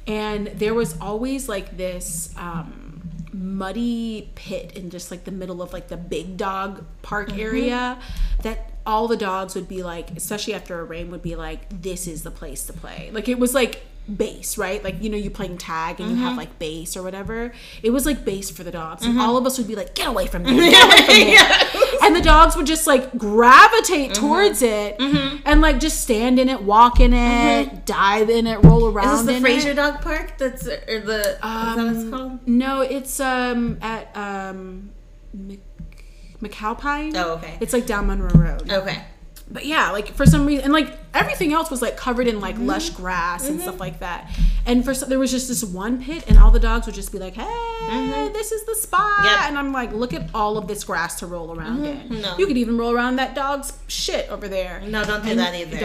And there was always like this. Um, muddy pit in just like the middle of like the big dog park Mm-hmm. area that all the dogs would be like especially after a rain would be like this is the place to play like it was like base right like you know you're playing tag and you Mm-hmm. have like base or whatever it was like base for the dogs Mm-hmm. and all of us would be like get away from me!" get away from there and the dogs would just like gravitate Mm-hmm. towards it and like just stand in it walk in it dive in it roll around Mm-hmm. Is this the Frazier it. Dog Park? That's or the is that what it's called? No, it's um at um Mc, McAlpine. Oh, okay. It's like down Monroe Road. Okay. But yeah, like for some reason, and like everything else was like covered in like mm-hmm. lush grass and stuff mm-hmm. like that. And for some, there was just this one pit, and all the dogs would just be like, "Hey, mm-hmm. this is the spot," Yep. and I'm like, "Look at all of this grass to roll around in. No. You could even roll around that dog's shit over there." No, don't do And- that either.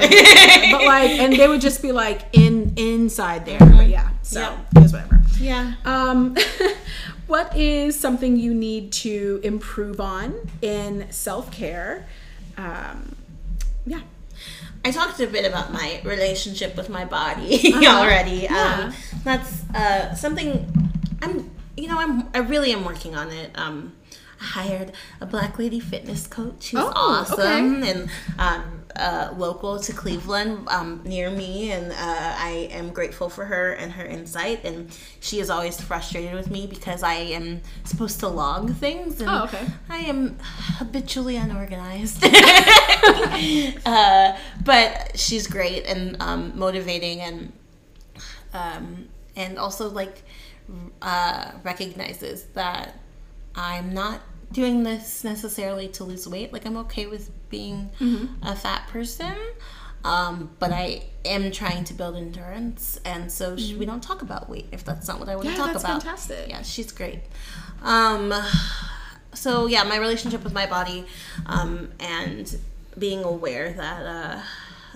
but like, and they would just be like in inside there. But yeah, so Yep. whatever. yeah. Um, what is something you need to improve on in self care? Um, yeah. I talked a bit about my relationship with my body Uh-huh. already. Yeah. Um, that's uh, something I'm, you know, I'm, I really am working on it. Um, I hired a black lady fitness coach who's Oh, awesome and um, uh, local to Cleveland, um, near me, and uh, I am grateful for her and her insight. And she is always frustrated with me because I am supposed to log things, and Oh, okay. I am habitually unorganized. uh, but she's great and um, motivating and um, and also like uh, recognizes that I'm not doing this necessarily to lose weight. Like I'm okay with being a fat person. Um, but I am trying to build endurance, and so sh we don't talk about weight if that's not what I want Yeah, to talk that's about. fantastic. Yeah, she's great. Um, so yeah, my relationship with my body, um, and being aware that uh,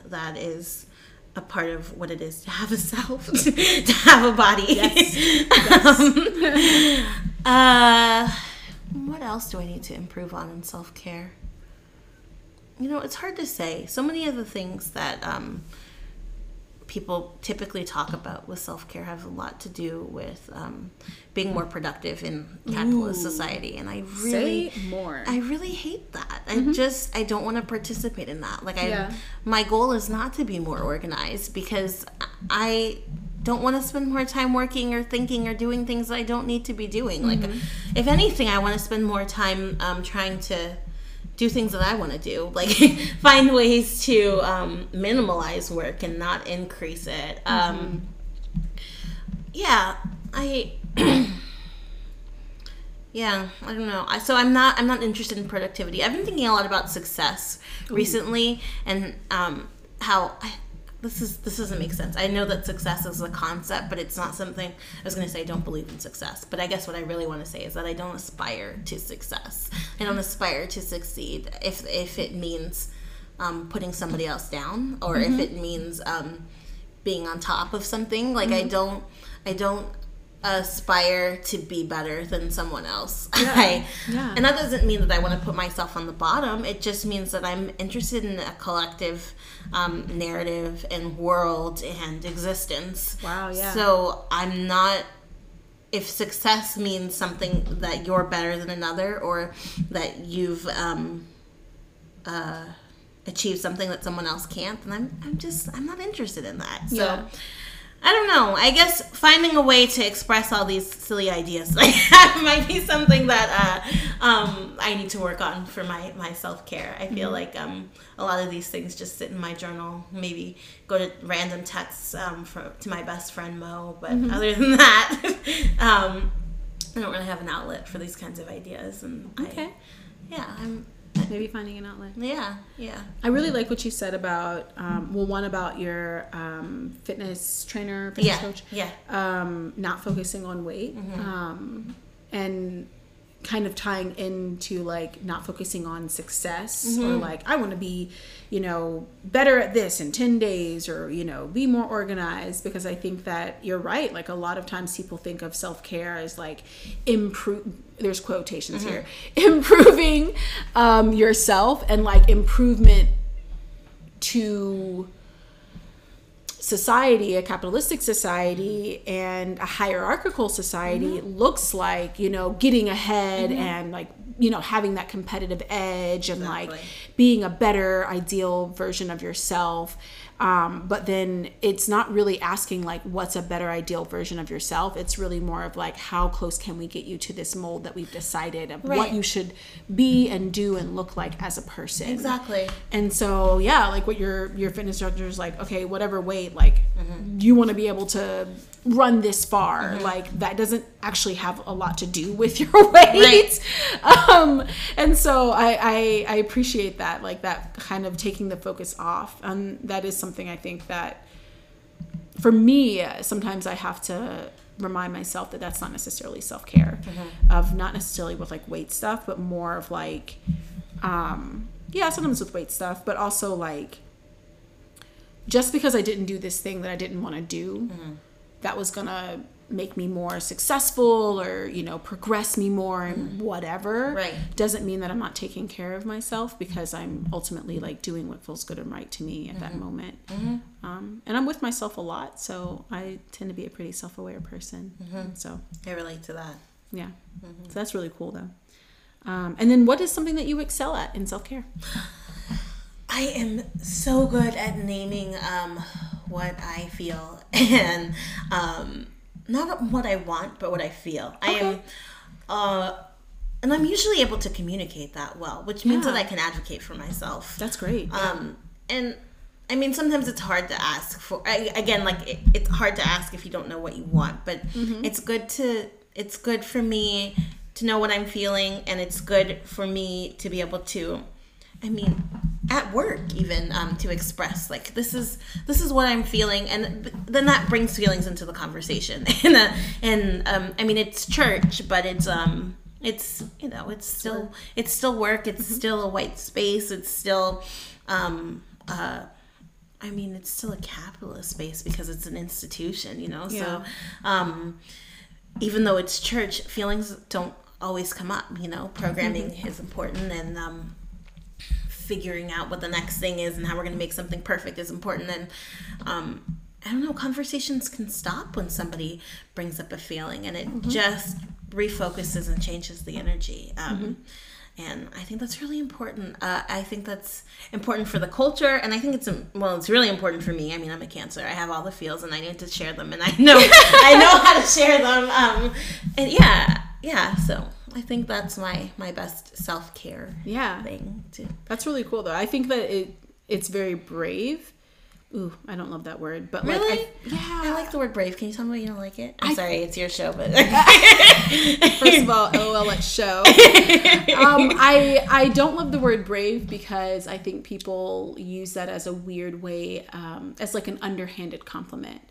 that is a part of what it is to have a self, to have a body. um, uh, what else do I need to improve on in self care? You know, it's hard to say. So many of the things that um, people typically talk about with self care have a lot to do with um, being more productive in capitalist Ooh. society, and I really. More. I really hate that. I just I don't want to participate in that. Like I Yeah. my goal is not to be more organized because I don't want to spend more time working or thinking or doing things that I don't need to be doing. Like if anything I want to spend more time um, trying to do things that I want to do. Like find ways to um, minimalize work and not increase it. Um, yeah, I yeah, I don't know. I, so I'm not I'm not interested in productivity. I've been thinking a lot about success recently and um, how I, this is this doesn't make sense. I know that success is a concept, but it's not something I was going to say. I don't believe in success, but I guess what I really want to say is that I don't aspire to success. I don't aspire to succeed if if it means um, putting somebody else down or if it means um, being on top of something. Like I don't I don't aspire to be better than someone else. I, Yeah. And that doesn't mean that I want to put myself on the bottom. It just means that I'm interested in a collective um, narrative and world and existence. Wow, yeah. So I'm not. If success means something that you're better than another, or that you've um, uh, achieved something that someone else can't, then I'm, I'm just I'm not interested in that. So Yeah. I don't know. I guess finding a way to express all these silly ideas might be something that uh, um, I need to work on for my, my self care. I feel like um, a lot of these things just sit in my journal. Maybe go to random texts um, for, to my best friend Mo, but other than that, um, I don't really have an outlet for these kinds of ideas. And Okay. I, yeah, I'm. Maybe finding an outlet. Yeah, yeah. I really like what you said about, um, well, one about your um, fitness trainer, fitness Yeah, coach, yeah. um, not focusing on weight, Mm-hmm. um, and kind of tying into like not focusing on success or Mm-hmm. like I want to be, you know, better at this in 10 days or, you know, be more organized because I think that you're right. Like a lot of times people think of self-care as like improve there's quotations here improving um, yourself and like improvement to society, a capitalistic society and a hierarchical society Mm-hmm. looks like, you know, getting ahead and like, you know, having that competitive edge and like being a better ideal version of yourself. Um, but then it's not really asking like what's a better ideal version of yourself. It's really more of like how close can we get you to this mold that we've decided of what you should be and do and look like as a person. Exactly. And so yeah, like what your your fitness instructor is like, okay, whatever weight, like Mm-hmm. you want to be able to run this far. Like that doesn't actually have a lot to do with your weight. Um, and so I, I I appreciate that, like that kind of taking the focus off. And that is something I think that for me, sometimes I have to remind myself that that's not necessarily self care, of not necessarily with like weight stuff, but more of like, um, yeah, sometimes with weight stuff, but also like, just because I didn't do this thing that I didn't want to do, that was gonna make me more successful or you know progress me more and whatever Right. doesn't mean that i'm not taking care of myself because i'm ultimately like doing what feels good and right to me at that moment mm-hmm. um, and i'm with myself a lot so i tend to be a pretty self-aware person mm-hmm. so I relate to that. yeah so that's really cool though um, and then what is something that you excel at in self-care I am so good at naming um, what I feel and um, not what I want, but what I feel. I am, uh, and I'm usually able to communicate that well, which means Yeah. that I can advocate for myself. that's great Um, and I mean, sometimes it's hard to ask for. I, again, like it, it's hard to ask if you don't know what you want, but it's good to. It's good for me to know what I'm feeling, and it's good for me to be able to. I mean, at work even um, to express like this is this is what I'm feeling, and th- then that brings feelings into the conversation. and uh, and um, I mean, it's church, but it's um it's you know it's still it's still work. It's still a white space. It's still um uh I mean, it's still a capitalist space because it's an institution, you know. Yeah. So, um, even though it's church, feelings don't always come up. You know, programming is important, and um, figuring out what the next thing is and how we're going to make something perfect is important. And um, I don't know, conversations can stop when somebody brings up a feeling, and it just refocuses and changes the energy. Um, and I think that's really important. Uh, I think that's important for the culture, and I think it's um, well, it's really important for me. I mean, I'm a Cancer. I have all the feels, and I need to share them, and I know I know how to share them. Um, and yeah, yeah. So I think that's my my best self care yeah thing too. That's really cool though. I think that it it's very brave. Ooh, I don't love that word, but Really? like I, yeah. I like the word brave. Can you tell me why you don't like it? I'm I- sorry, it's your show, but First of all, LOL at show. Um, I I don't love the word brave because I think people use that as a weird way, um, as like an underhanded compliment.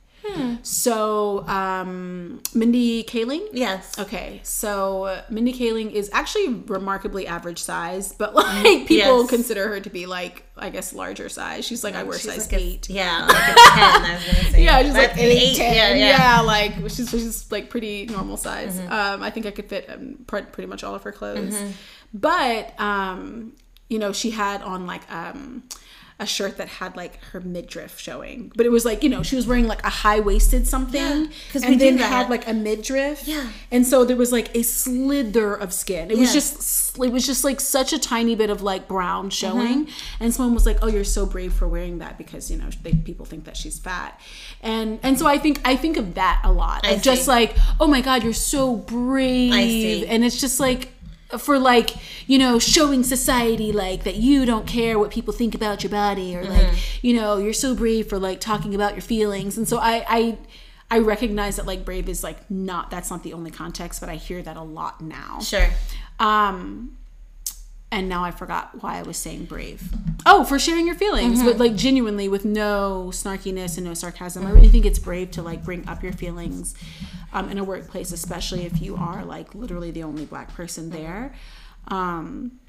So, um, Mindy Kaling. yes, Okay, so uh, Mindy Kaling is actually remarkably average size, but like people Yes. consider her to be like, I guess, larger size. She's like, I wear size like a- eight. yeah, like a ten. I was gonna say. Yeah, she's like an eight, ten. Yeah, Yeah, yeah. like she's she's like pretty normal size. Mm-hmm. Um, I think I could fit um, pr- pretty much all of her clothes, Mm-hmm. but um, you know, she had on like um a shirt that had like her midriff showing, but it was like you know she was wearing like a high waisted something, Yeah, and then had like a midriff, Yeah. and so there was like a slither of skin. It was just it was just like such a tiny bit of like brown showing, Mm-hmm. and someone was like, "Oh, you're so brave for wearing that because you know they, people think that she's fat," and and so I think I think of that a lot. I Of just like, "Oh my God, you're so brave," and it's just like for like you know showing society like that you don't care what people think about your body or like Mm-hmm. you know you're so brave for like talking about your feelings and so i i i recognize that like brave is like not that's not the only context but i hear that a lot now Sure. um and now i forgot why i was saying brave. Oh for sharing your feelings but like genuinely with no snarkiness and no sarcasm. I really think it's brave to like bring up your feelings um, in a workplace especially if you are like literally the only black person there. Um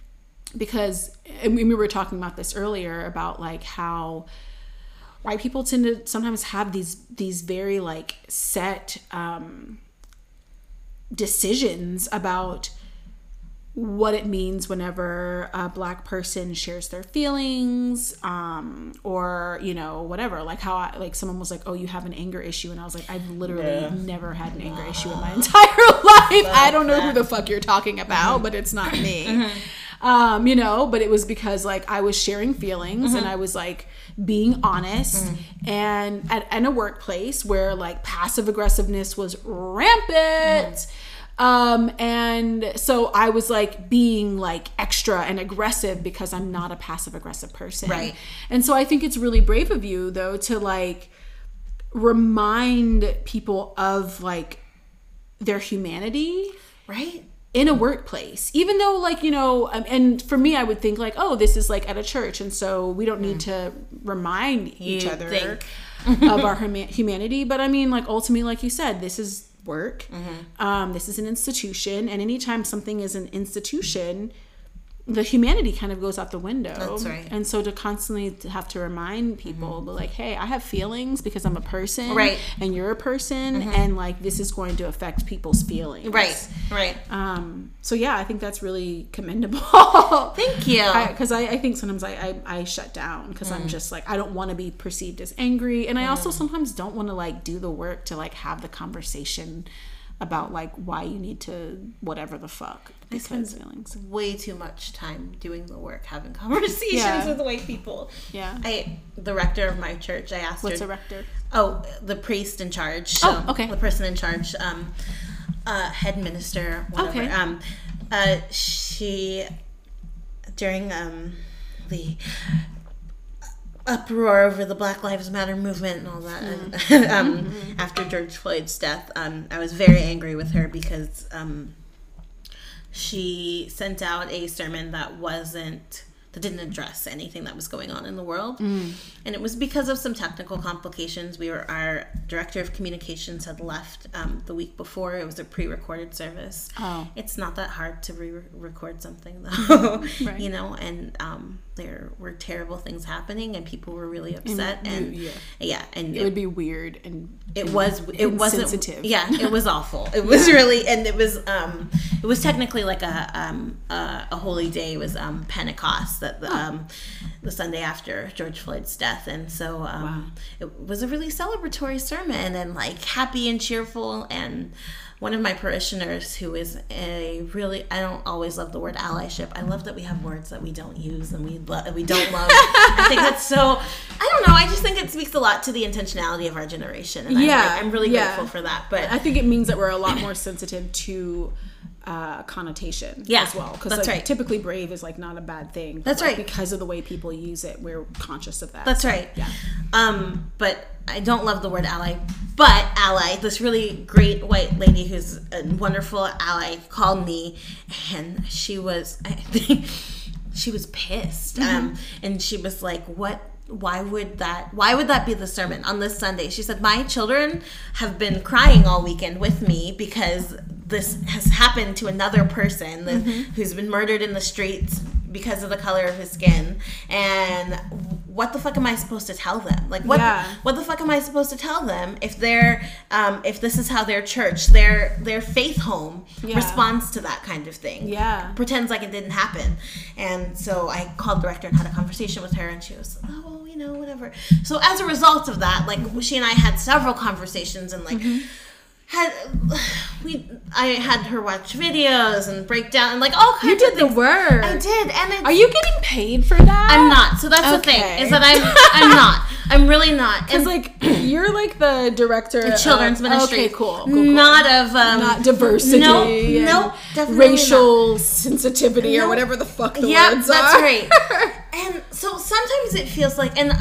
because and we we were talking about this earlier about like how white people tend to sometimes have these these very like set um decisions about what it means whenever a black person shares their feelings um or you know whatever. Like how I, like someone was like oh you have an anger issue and i was like i've literally Yeah. never had an anger issue in my entire life. I don't know who the fuck you're talking about mm-hmm. but it's not me. Mm-hmm. Um, you know, but it was because like I was sharing feelings and mm-hmm. I was like being honest. And at in a workplace where like passive aggressiveness was rampant. Um, and so I was like being like extra and aggressive because I'm not a passive aggressive person. Right. And so I think it's really brave of you though to like remind people of like their humanity Right? in a workplace even though like you know um, and for me i would think like oh this is like at a church and so we don't need to remind each You'd other of our huma- humanity but i mean like ultimately like you said this is work. Um, this is an institution and anytime something is an institution the humanity kind of goes out the window That's right. and so to constantly have to remind people but like hey i have feelings because i'm a person Right. and you're a person mm-hmm. and like this is going to affect people's feelings Right. Right. um, so yeah, I think that's really commendable. Thank you. Because I, I, think sometimes I, I, I shut down because I'm mm. just like I don't want to be perceived as angry, and I also mm. sometimes don't want to like do the work to like have the conversation about like why you need to whatever the fuck because feelings. Way too much time doing the work, having conversations Yeah. with white people. Yeah. I, the rector of my church, I asked What's her. a rector? Oh, the priest in charge. Oh, um, okay. The person in charge, um, uh, head minister, whatever. Okay. Um, uh, she during um, the uproar over the Black Lives Matter movement and all that. and, Mm-hmm. um, After George Floyd's death, um, I was very angry with her because um, she sent out a sermon that wasn't that didn't address anything that was going on in the world Mm. and it was because of some technical complications we were our director of communications had left um, the week before it was a pre-recorded service Oh. it's not that hard to re-record something though Right. you know and um, there were terrible things happening and people were really upset you- and yeah. yeah and It would be weird and it was it wasn't insensitive. yeah it was awful it was really and it was um it was technically like a um a, a holy day it was um pentecost that the um the sunday after george floyd's death and so um it was a really celebratory sermon and like happy and cheerful and one of my parishioners who is a really I don't always love the word allyship. I love that we have words that we don't use and we lo- we don't love. I think that's so I don't know. I just think it speaks a lot to the intentionality of our generation and Yeah, I'm, like, I'm really yeah. grateful for that. But I think it means that we're a lot more sensitive to uh, connotation Yeah, as well. Because like, right. typically brave is like not a bad thing. That's like, right. Because of the way people use it, we're conscious of that. That's So, right. Yeah. Um, but I don't love the word ally. But ally, this really great white lady who's a wonderful ally called me, and she was, I think, she was pissed. Um, and she was like, "What? Why would that? Why would that be the sermon on this Sunday?" She said, "My children have been crying all weekend with me because this has happened to another person that, mm-hmm. who's been murdered in the streets because of the color of his skin and what the fuck am i supposed to tell them like what Yeah. what the fuck am i supposed to tell them if they're um, if this is how their church their their faith home Yeah. responds to that kind of thing Yeah. pretends like it didn't happen and so i called the director and had a conversation with her and she was oh well, you know whatever so as a result of that like she and i had several conversations and like Mm-hmm. Had we i had her watch videos and break down and like all kinds You did the work. i did and Are you getting paid for that? I'm not. So that's the thing is that I'm I'm not. I'm really not. Because like you're like the director of children's ministry. Okay, cool. cool, cool. Not of um, not diversity. No, no, definitely racial sensitivity or whatever the fuck the Yeah, words that's are. That's right. And so sometimes it feels like, and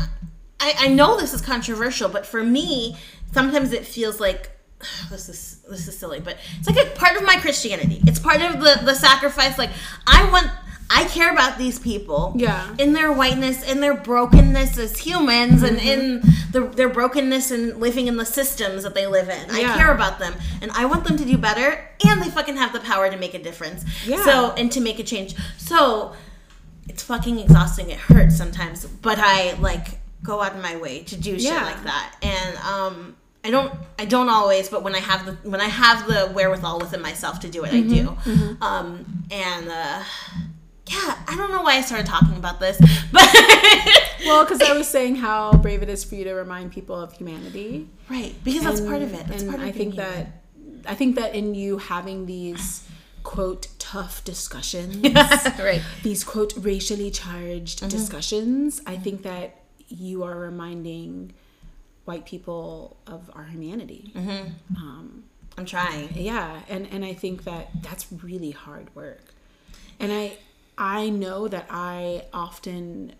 I, I know this is controversial, but for me, sometimes it feels like this is this is silly, but it's like a part of my Christianity. It's part of the the sacrifice. Like I want. I care about these people, Yeah. in their whiteness, in their brokenness as humans, and Mm-hmm. in the, their brokenness and living in the systems that they live in. I care about them, and I want them to do better, and they fucking have the power to make a difference. Yeah. So and to make a change. So it's fucking exhausting. It hurts sometimes, but I like go out of my way to do shit Yeah. like that. And um I don't I don't always, but when I have the when I have the wherewithal within myself to do it, I do. Mm-hmm. Um and uh yeah, I don't know why I started talking about this, but Well, because I was saying how brave it is for you to remind people of humanity. right, because that's part of it. That's and part of I think human. that I think that in you having these quote tough discussions right. these quote racially charged discussions i think that you are reminding white people of our humanity. Mm-hmm. Um, I'm trying. yeah and and i think that that's really hard work. And i i know that i often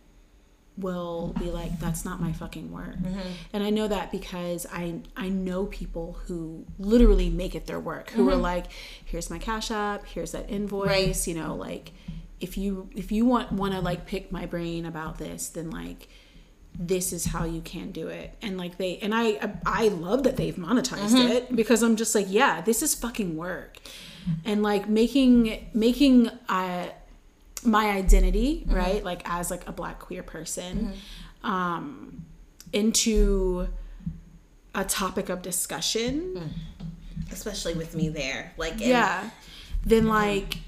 will be like that's not my fucking work. Mm-hmm. And i know that because i i know people who literally make it their work who are mm-hmm. like here's my cash app here's that invoice Right. you know like if you if you want want to like pick my brain about this then like this is how you can do it. And like they and i i love that they've monetized it because i'm just like yeah this is fucking work. And like making making uh my identity right like as like a black queer person um into a topic of discussion. Especially with me there. Like, yeah. Then like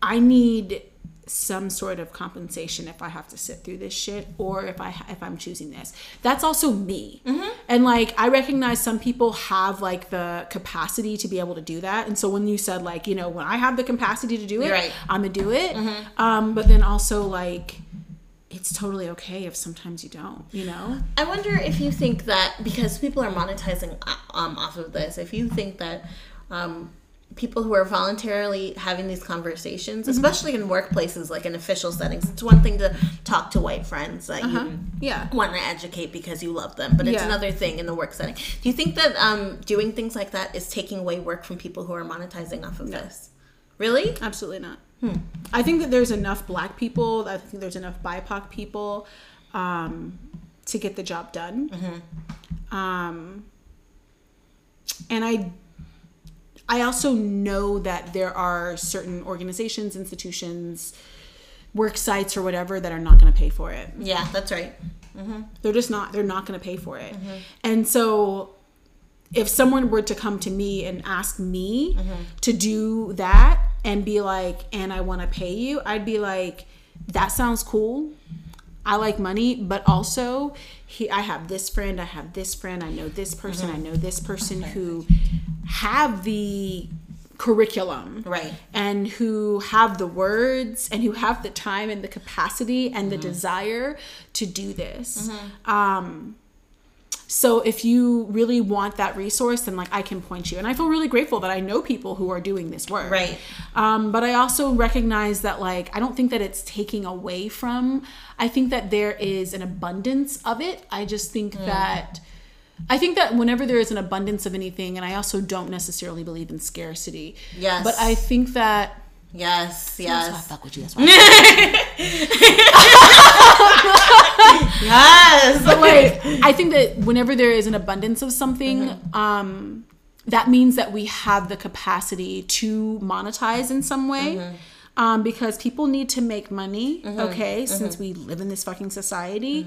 i need some sort of compensation if i have to sit through this shit or if i if i'm choosing this. That's also me. And like i recognize some people have like the capacity to be able to do that. And so when you said like you know when i have the capacity to do it Right. i'm gonna do it. Um but then also like it's totally okay if sometimes you don't you know? I wonder if you think that because people are monetizing uh, um, off of this, if you think that um, people who are voluntarily having these conversations, especially in workplaces like in official settings, it's one thing to talk to white friends that you yeah want to educate because you love them, but it's Yeah. another thing in the work setting. Do you think that um, doing things like that is taking away work from people who are monetizing off of this? Really? Absolutely not. I think that there's enough black people, I think there's enough BIPOC people um, to get the job done. Um, and I I also know that there are certain organizations, institutions, work sites or whatever that are not going to pay for it. Yeah, that's right. Mm-hmm. They're just not. They're not going to pay for it. Mm-hmm. And so, if someone were to come to me and ask me mm-hmm. to do that and be like, "And I want to pay you," I'd be like, "That sounds cool. I like money, but also, he, I have this friend. I have this friend. I know this person. I mm-hmm. know this person who have the curriculum Right. and who have the words and who have the time and the capacity and the mm-hmm. desire to do this. Mm-hmm. Um, so if you really want that resource, then like I can point you. And I feel really grateful that I know people who are doing this work. Right. Um, but I also recognize that like I don't think that it's taking away from. I think that there is an abundance of it. I just think that. I think that whenever there is an abundance of anything, and I also don't necessarily believe in scarcity. Yes. But I think that Yes, yes. that's why I fuck with you. That's why. I Yes. but like I think that whenever there is an abundance of something, um, that means that we have the capacity to monetize in some way. Um, because people need to make money, okay, since we live in this fucking society.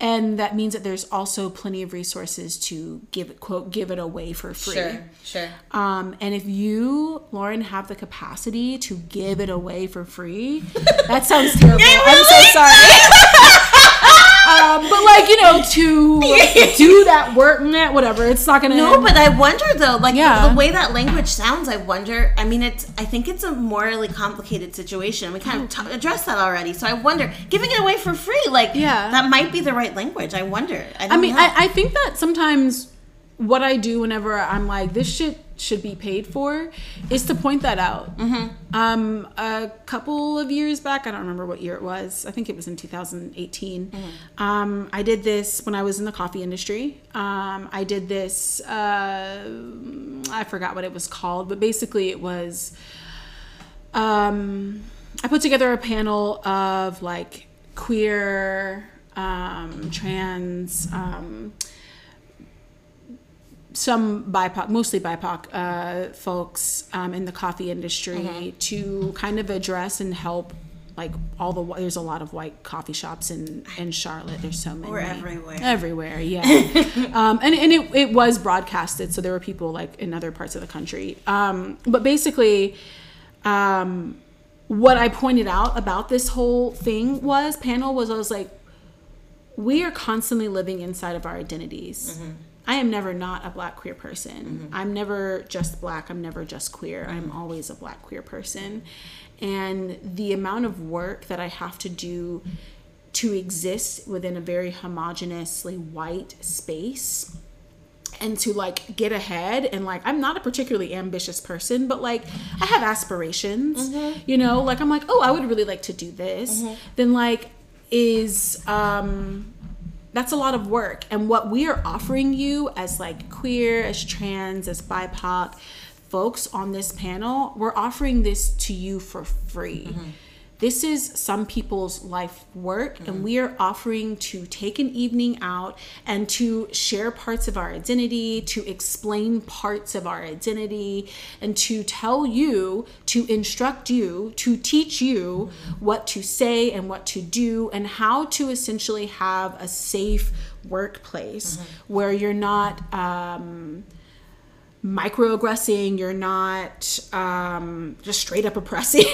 And that means that there's also plenty of resources to give it, quote, give it away for free. Sure, sure. Um, and if you, Lauren, have the capacity to give it away for free, that sounds terrible. I'm so sorry. um, but like you know, to do that work, nah, whatever. It's not gonna. No, but I wonder though, like Yeah. the way that language sounds. I wonder. I mean, it's. I think it's a morally complicated situation. We kind of t- addressed that already. So I wonder, giving it away for free, like Yeah. that might be the right language. I wonder. I, I mean. I, I think that sometimes what I do whenever I'm like, this shit should be paid for, is to point that out. Mm-hmm. Um, a couple of years back, I don't remember what year it was. I think it was in 2018. Mm-hmm. Um, I did this when I was in the coffee industry. Um, I did this. Uh, I forgot what it was called, but basically it was. Um, I put together a panel of like queer, um, trans, um, some BIPOC, mostly BIPOC uh, folks um, in the coffee industry Mm-hmm. to kind of address and help. Like all the there's a lot of white coffee shops in in Charlotte. There's so many. We're everywhere. Everywhere, yeah. um, and and it, it was broadcasted, so there were people like in other parts of the country. Um, but basically, um, what I pointed out about this whole thing was panel was I was like, we are constantly living inside of our identities. I am never not a black queer person. Mm-hmm. I'm never just black. I'm never just queer. I'm always a black queer person. And the amount of work that I have to do to exist within a very homogeneously white space and to like get ahead and like I'm not a particularly ambitious person but like I have aspirations mm-hmm. you know like I'm like oh I would really like to do this mm-hmm. then like is um that's a lot of work. And what we are offering you as like queer as trans as bipoc folks on this panel we're offering this to you for free mm-hmm. This is some people's life work and mm. we are offering to take an evening out and to share parts of our identity to explain parts of our identity and to tell you to instruct you to teach you mm. what to say and what to do and how to essentially have a safe workplace mm-hmm. where you're not um, microaggressing you're not um, just straight up oppressing.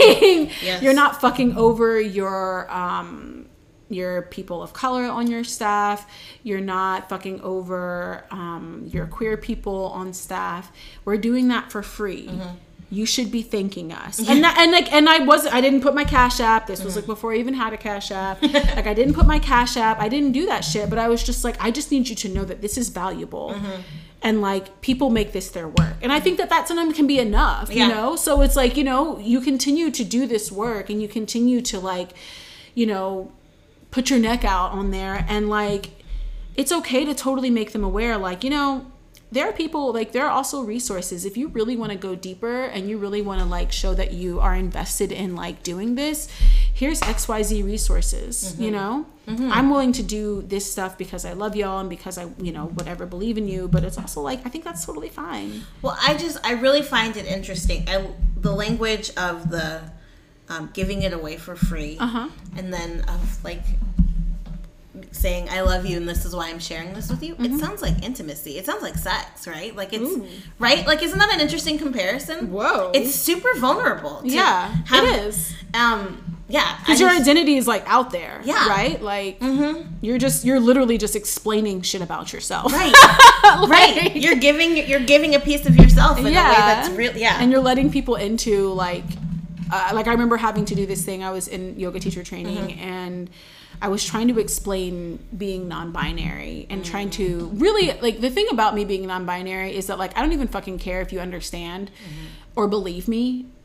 Yes. you're not fucking over your um, your people of color on your staff. You're not fucking over um, your queer people on staff. We're doing that for free. You should be thanking us. And that, and like and i wasn't i didn't put my cash app. This was like before i even had a cash app. Like i didn't put my cash app. I didn't do that shit but i was just like i just need you to know that this is valuable and like people make this their work and i think that that sometimes can be enough Yeah. you know so it's like you know you continue to do this work and you continue to like you know put your neck out on there and like it's okay to totally make them aware like you know there are people like there are also resources. If you really want to go deeper and you really want to like show that you are invested in like doing this here's xyz resources you know? I'm willing to do this stuff because i love y'all and because i you know whatever believe in you but it's also like i think that's totally fine. Well, I just I really find it interesting. I, the language of the um, giving it away for free, uh-huh. and then of like saying I love you and this is why I'm sharing this with you. Mm-hmm. It sounds like intimacy. It sounds like sex, right? Like it's right. Like isn't that an interesting comparison? Whoa. It's super vulnerable. to yeah have- it is Um. Yeah. because your identity is like out there Yeah. right like you're just you're literally just explaining shit about yourself Right. right. You're giving you're giving a piece of yourself in a way that's real. Yeah. and you're letting people into like uh, like i remember having to do this thing i was in yoga teacher training Mm-hmm. and i was trying to explain being non-binary and trying to Mm. really like the thing about me being non-binary is that like i don't even fucking care if you understand Mm-hmm. or believe me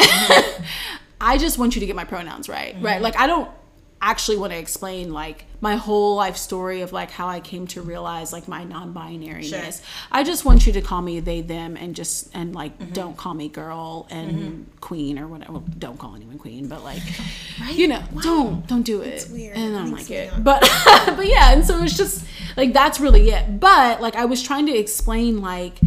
i just want you to get my pronouns right right Mm-hmm. like i don't actually want to explain like my whole life story of like how I came to realize like my non-binariness. Sure. I just want you to call me they them and just and like Mm-hmm. don't call me girl and queen or whatever. Well, don't call anyone queen, but like you know, don't don't do it. weird. And I don't like it. not- But but yeah, and so it's just like that's really it. But like I was trying to explain like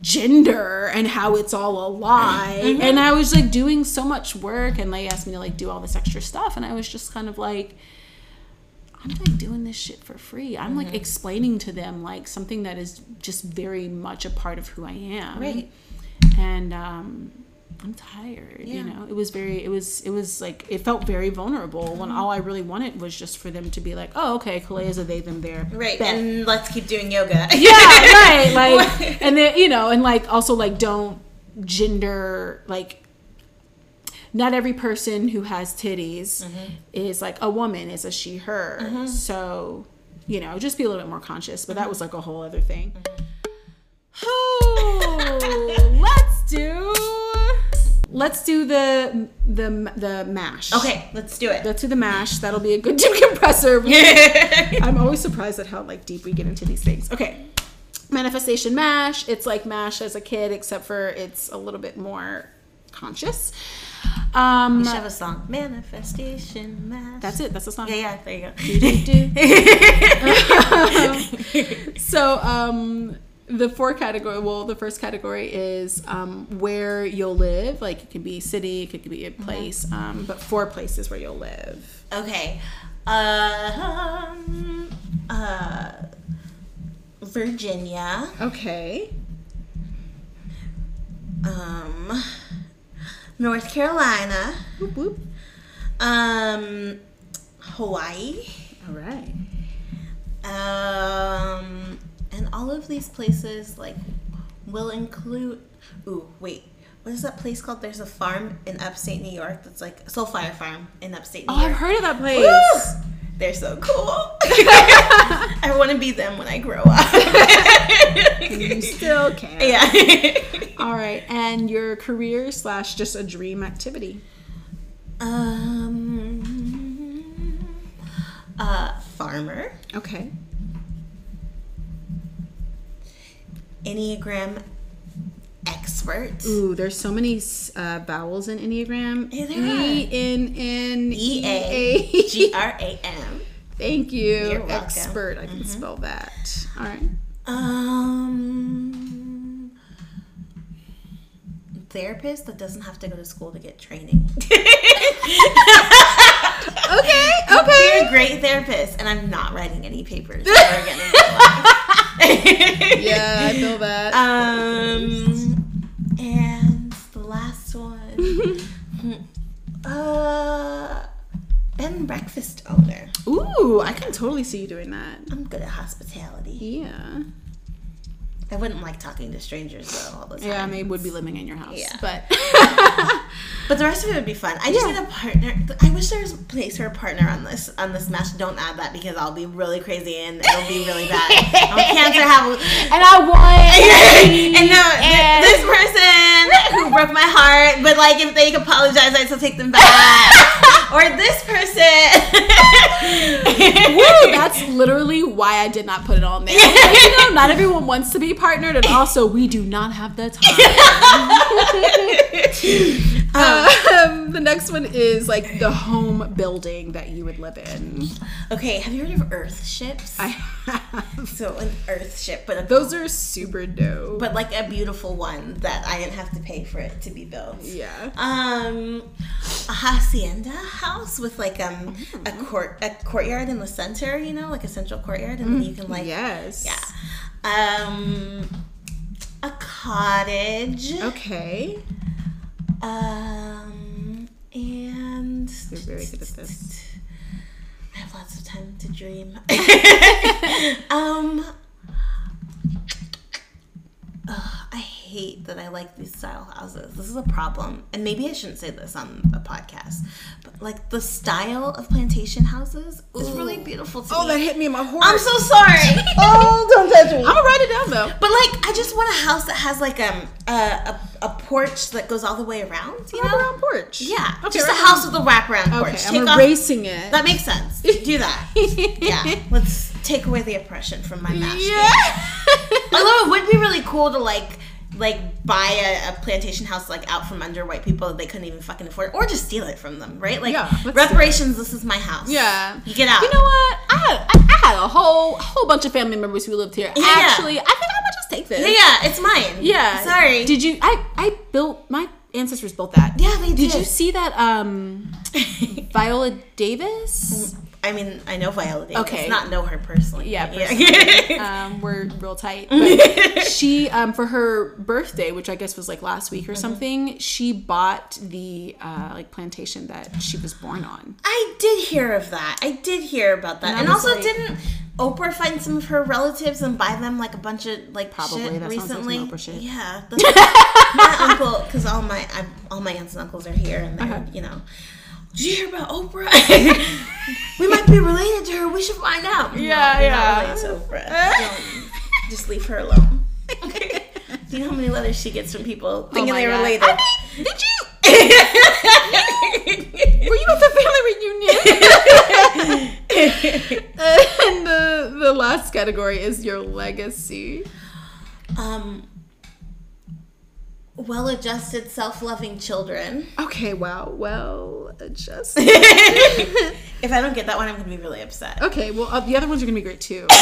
gender and how it's all a lie Mm-hmm. and i was like doing so much work and they asked me to like do all this extra stuff and i was just kind of like i'm like doing this shit for free i'm Mm-hmm. like explaining to them like something that is just very much a part of who i am Right. and um i'm tired you know? It was very it was it was like it felt very vulnerable when Mm-hmm. all i really wanted was just for them to be like oh okay Kalea is a they them there right. Bet. And let's keep doing yoga. yeah right like and then you know and like also like don't gender like not every person who has titties mm-hmm. is like a woman is a she her. Mm-hmm. So you know just be a little bit more conscious but that mm-hmm. was like a whole other thing. Oh let's do let's do the the the mash Okay, let's do it. let's do the mash that'll be a good deep compressor. I'm always surprised at how like deep we get into these things. Okay. Manifestation mash. It's like mash as a kid, except for it's a little bit more conscious. Um We should have a song. Manifestation mash. that's it. That's the song. Yeah, yeah. There you go. So um the four category well the first category is um, where you'll live like it could be city it could be a place um, but four places where you'll live Okay. Um, uh, Virginia. okay Um, North Carolina. whoop, whoop. Um, Hawaii. all right Um, all of these places like will include. Ooh, wait. What is that place called? There's a farm in upstate New York that's like Soulfire Farm in upstate New Oh, York. I've heard of that place. Woo! They're so cool. I want to be them when I grow up. You still can. yeah. All right, and your career slash just a dream activity. um. Uh, farmer, Okay. Enneagram expert, Ooh, there's so many uh, vowels in Enneagram. Yeah, there E N N E A G R A M. Thank you. You're welcome. Mm-hmm. Expert. I can spell that. All right. Um, therapist that doesn't have to go to school to get training. Okay. Okay. a great therapist, and I'm not writing any papers ever again in my life. Yeah, I feel that. Um, and the last one, uh, and breakfast owner. Ooh, I can totally see you doing that. I'm good at hospitality. Yeah. I wouldn't like talking to strangers though all the time. Yeah, I mean, would be living in your house. Yeah. But But the rest of it would be fun. I just Yeah. need a partner. I wish there was a place for a partner on this on this match. Don't add that because I'll be really crazy and it'll be really bad. I'm cancer have and I want and no, th- this person who broke my heart, but like if they apologize, I still take them back. Or this person. Woo, that's literally why I did not put it on there. Like, you know, not everyone wants to be partnered, and also we do not have the time. um, the next one is like the home building that you would live in. okay, have you heard of Earth ships? I have. so an Earth ship, but a, Those are super dope. but like a beautiful one that I didn't have to pay for it to be built. yeah. Um, a hacienda house with like um a court a courtyard in the center, you know, like a central courtyard, and then you can like yes. yeah. Um, a cottage. Okay. Um, and You're very good at this. I have lots of time to dream. um, ugh, I hate that I like these style houses. This is a problem, and maybe I shouldn't say this on a podcast. But like the style of plantation houses is really beautiful to Oh, me. that hit me in my heart. I'm so sorry. oh, don't touch me. I'm gonna write it down though. But like, I just want a house that has like um a a, a porch that goes all the way around. You know, Wraparound porch. yeah, Okay, just a house with a wraparound porch. Okay, Take I'm off- erasing it. That makes sense. Do that. yeah, let's take away the oppression from my master. Yeah. Although it would be really cool to like like buy a, a plantation house like out from under white people that they couldn't even fucking afford, or just steal it from them, right? Like Yeah, reparations. This is my house. Yeah. you get out. You know what? I had I, I had a whole whole bunch of family members who lived here. Yeah. Actually, I think I'm gonna just take this. yeah, yeah, it's mine. Yeah. Sorry. Did you? I I built my ancestors built that. Yeah, they Did did. you see that? Um, Viola Davis. I mean, I know Viola Davis. Okay. Not know her personally. Yeah, personally. um, we're real tight. But she, um, for her birthday, which I guess was like last week or Mm-hmm. something, she bought the uh, like plantation that she was born on. I did hear of that. I did hear about that. And And, also, like- didn't Oprah find some of her relatives and buy them like a bunch of like Probably. shit That sounds like recently? Oprah shit. Yeah, my uncle, because all my I, all my aunts and uncles are here, and they're Uh-huh. you know. Did you hear about Oprah? we might be related to her. We should find out. Yeah, you're yeah. Not related to Oprah. Don't- just leave her alone. Do you know how many letters she gets from people thinking Oh they're God. related? I mean, did you? Were you at the family reunion? and the the last category is your legacy. um, well-adjusted, self-loving children. Okay, wow, well adjusted. If I don't get that one, I'm gonna be really upset. okay, well uh, the other ones are gonna be great too.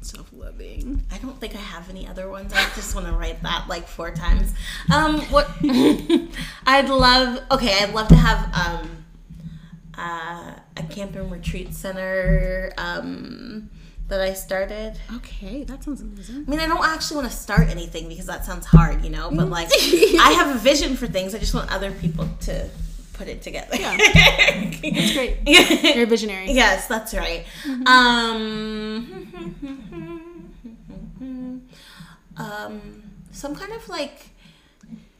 Self loving. I don't think I have any other ones. I just want to write that like four times. Um, what? I'd love. Okay, I'd love to have um, uh, a camp and retreat center um, that I started. Okay, that sounds amazing. I mean, I don't actually want to start anything because that sounds hard, you know. But like, I have a vision for things. I just want other people to put it together. Yeah. It's great. You're a visionary. Yes, that's right. Um, um, some kind of like,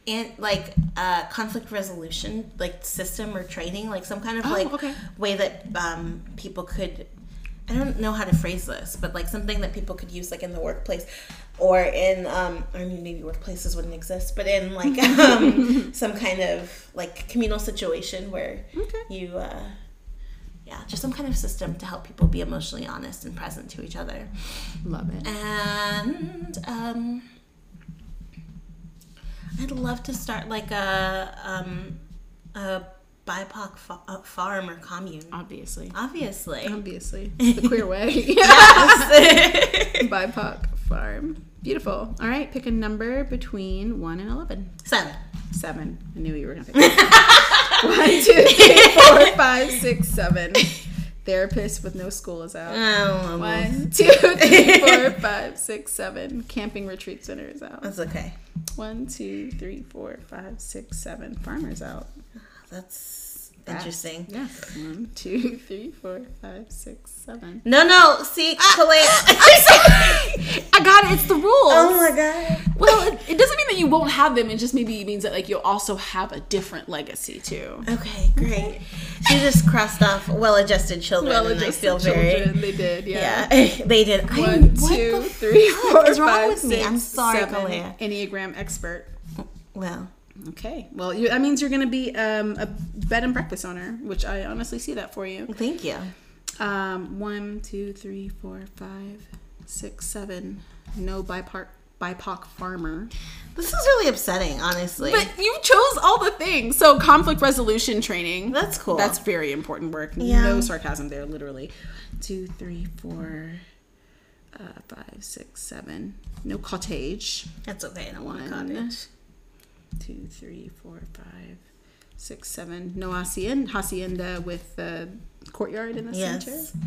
and like uh, conflict resolution like system or training, like some kind of Oh, like okay. way that um, people could. I don't know how to phrase this, but like something that people could use like in the workplace or in um I mean maybe workplaces wouldn't exist, but in like um some kind of like communal situation where Okay. you uh yeah, just some kind of system to help people be emotionally honest and present to each other. Love it. And um I'd love to start like a um a BIPOC fa- uh, farm or commune. Obviously. Obviously. Obviously. It's the queer way. yes. BIPOC farm. Beautiful. All right, pick a number between 1 and 11. Seven. 7. I knew you were going to pick 1, 2, 3, 4, 5, 6, 7. Therapist with no school is out. Oh, One, two, three, four, five, six, seven. Camping retreat center is out. That's okay. One, two, three, four, five, six, seven. Farmers out. That's interesting. Yes. One, two, three, four, five, six, seven. No, no. See, Ah, Kalea. I got it. It's the rules. oh my god. Well, it, it doesn't mean that you won't have them. It just maybe means that like you'll also have a different legacy too. Okay, great. She just crossed off well-adjusted children, and I feel very. children. They did. Yeah. Yeah, they did. One, two, three, four, five, with me? I'm sorry, seven. Kalea. Enneagram expert. Well, Okay. Well, you, that means you're going to be um, a bed and breakfast owner, which I honestly see that for you. thank you. Um, one, two, three, four, five, six, seven. No BIPOC, BIPOC farmer. This is really upsetting, honestly. But you chose all the things. So conflict resolution training. That's cool. That's very important work. Yeah. No sarcasm there, literally. Two, three, four, uh, five, six, seven. No cottage. That's okay. I don't want a cottage. Two, three, four, five, six, seven. No hacienda, hacienda with the courtyard in the Yes. center.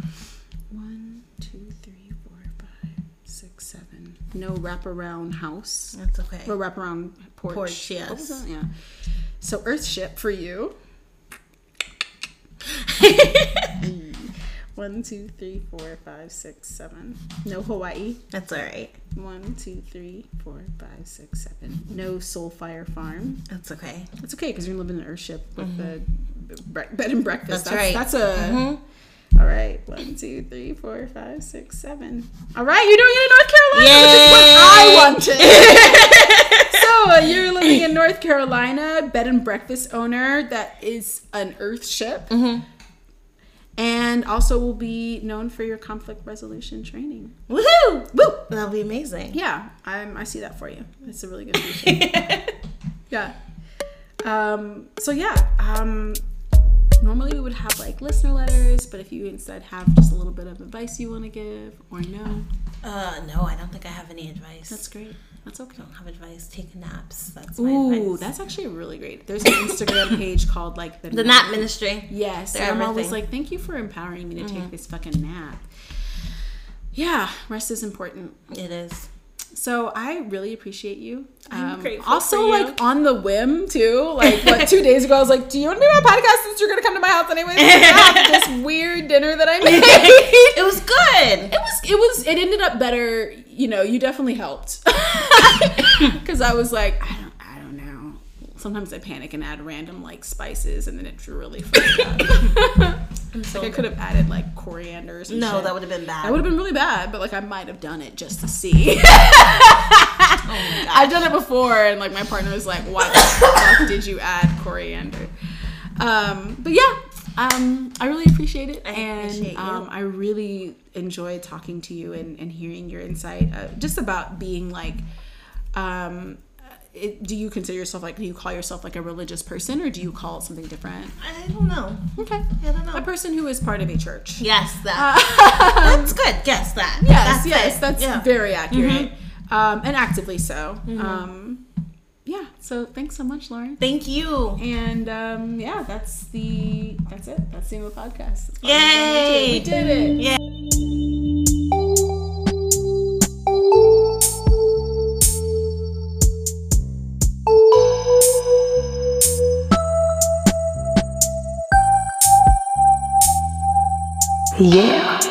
One, two, three, four, five, six, seven. No wraparound house. That's okay. Or wraparound porch. Porch, yes. Yeah. So Earthship for you. One, two, three, four, five, six, seven. No Hawaii. That's all right. One, two, three, four, five, six, seven. No Soulfire Farm. That's okay. That's okay because you're living in an Earthship with the bre- bed and breakfast. That's right. That's a. Mhm. All right. One, two, three, four, five, six, seven. All right. You're doing it in North Carolina, which is what I wanted. so uh, you're living in North Carolina, bed and breakfast owner that is an Earth ship, Mm-hmm. And also will be known for your conflict resolution training. Woohoo! Woo! That'll be amazing. Yeah, I'm, I see that for you. It's a really good future. yeah. Um, so yeah, um, normally we would have like listener letters, but if you instead have just a little bit of advice you want to give or no, Uh, no, I don't think I have any advice. that's great. That's okay. I don't have advice. Take naps. That's my Ooh, advice. that's actually really great. There's an Instagram page called like the, the nap ministry. Yes, They're and I'm always. Mm-hmm. like, thank you for empowering me to take this fucking nap. Yeah, rest is important. It is. So I really appreciate you. Um, also, you. like on the whim too. Like what two days ago, I was like, "Do you want to be my podcast since you're gonna come to my house anyway?" This weird dinner that I made. it was good. It was. It was. It ended up better. You know, you definitely helped because I was like, I don't. I don't know. Sometimes I panic and add random like spices, and then it's really up. like I could have added like coriander. No, shit. that would have been bad. That would have been really bad, but like I might have done it just to see. Oh I've done it before, and like my partner was like, "Why the fuck did you add coriander?" Um, but yeah, um, I really appreciate it, I and appreciate um, I really enjoy talking to you and, and hearing your insight, uh, just about being like. Um, it, do you consider yourself like? Do you call yourself like a religious person, or do you call it something different? I don't know. Okay, I don't know. a person who is part of a church. Yes, that. that's good. Yes, that. Yes, That's yes, it. that's Yeah. Mm-hmm. very accurate, um, and actively so. Um, yeah. So thanks so much, Lauren. Thank you. And um, yeah, that's the that's it. That's the end of the podcast. Yay! We did it. Yeah. Yeah.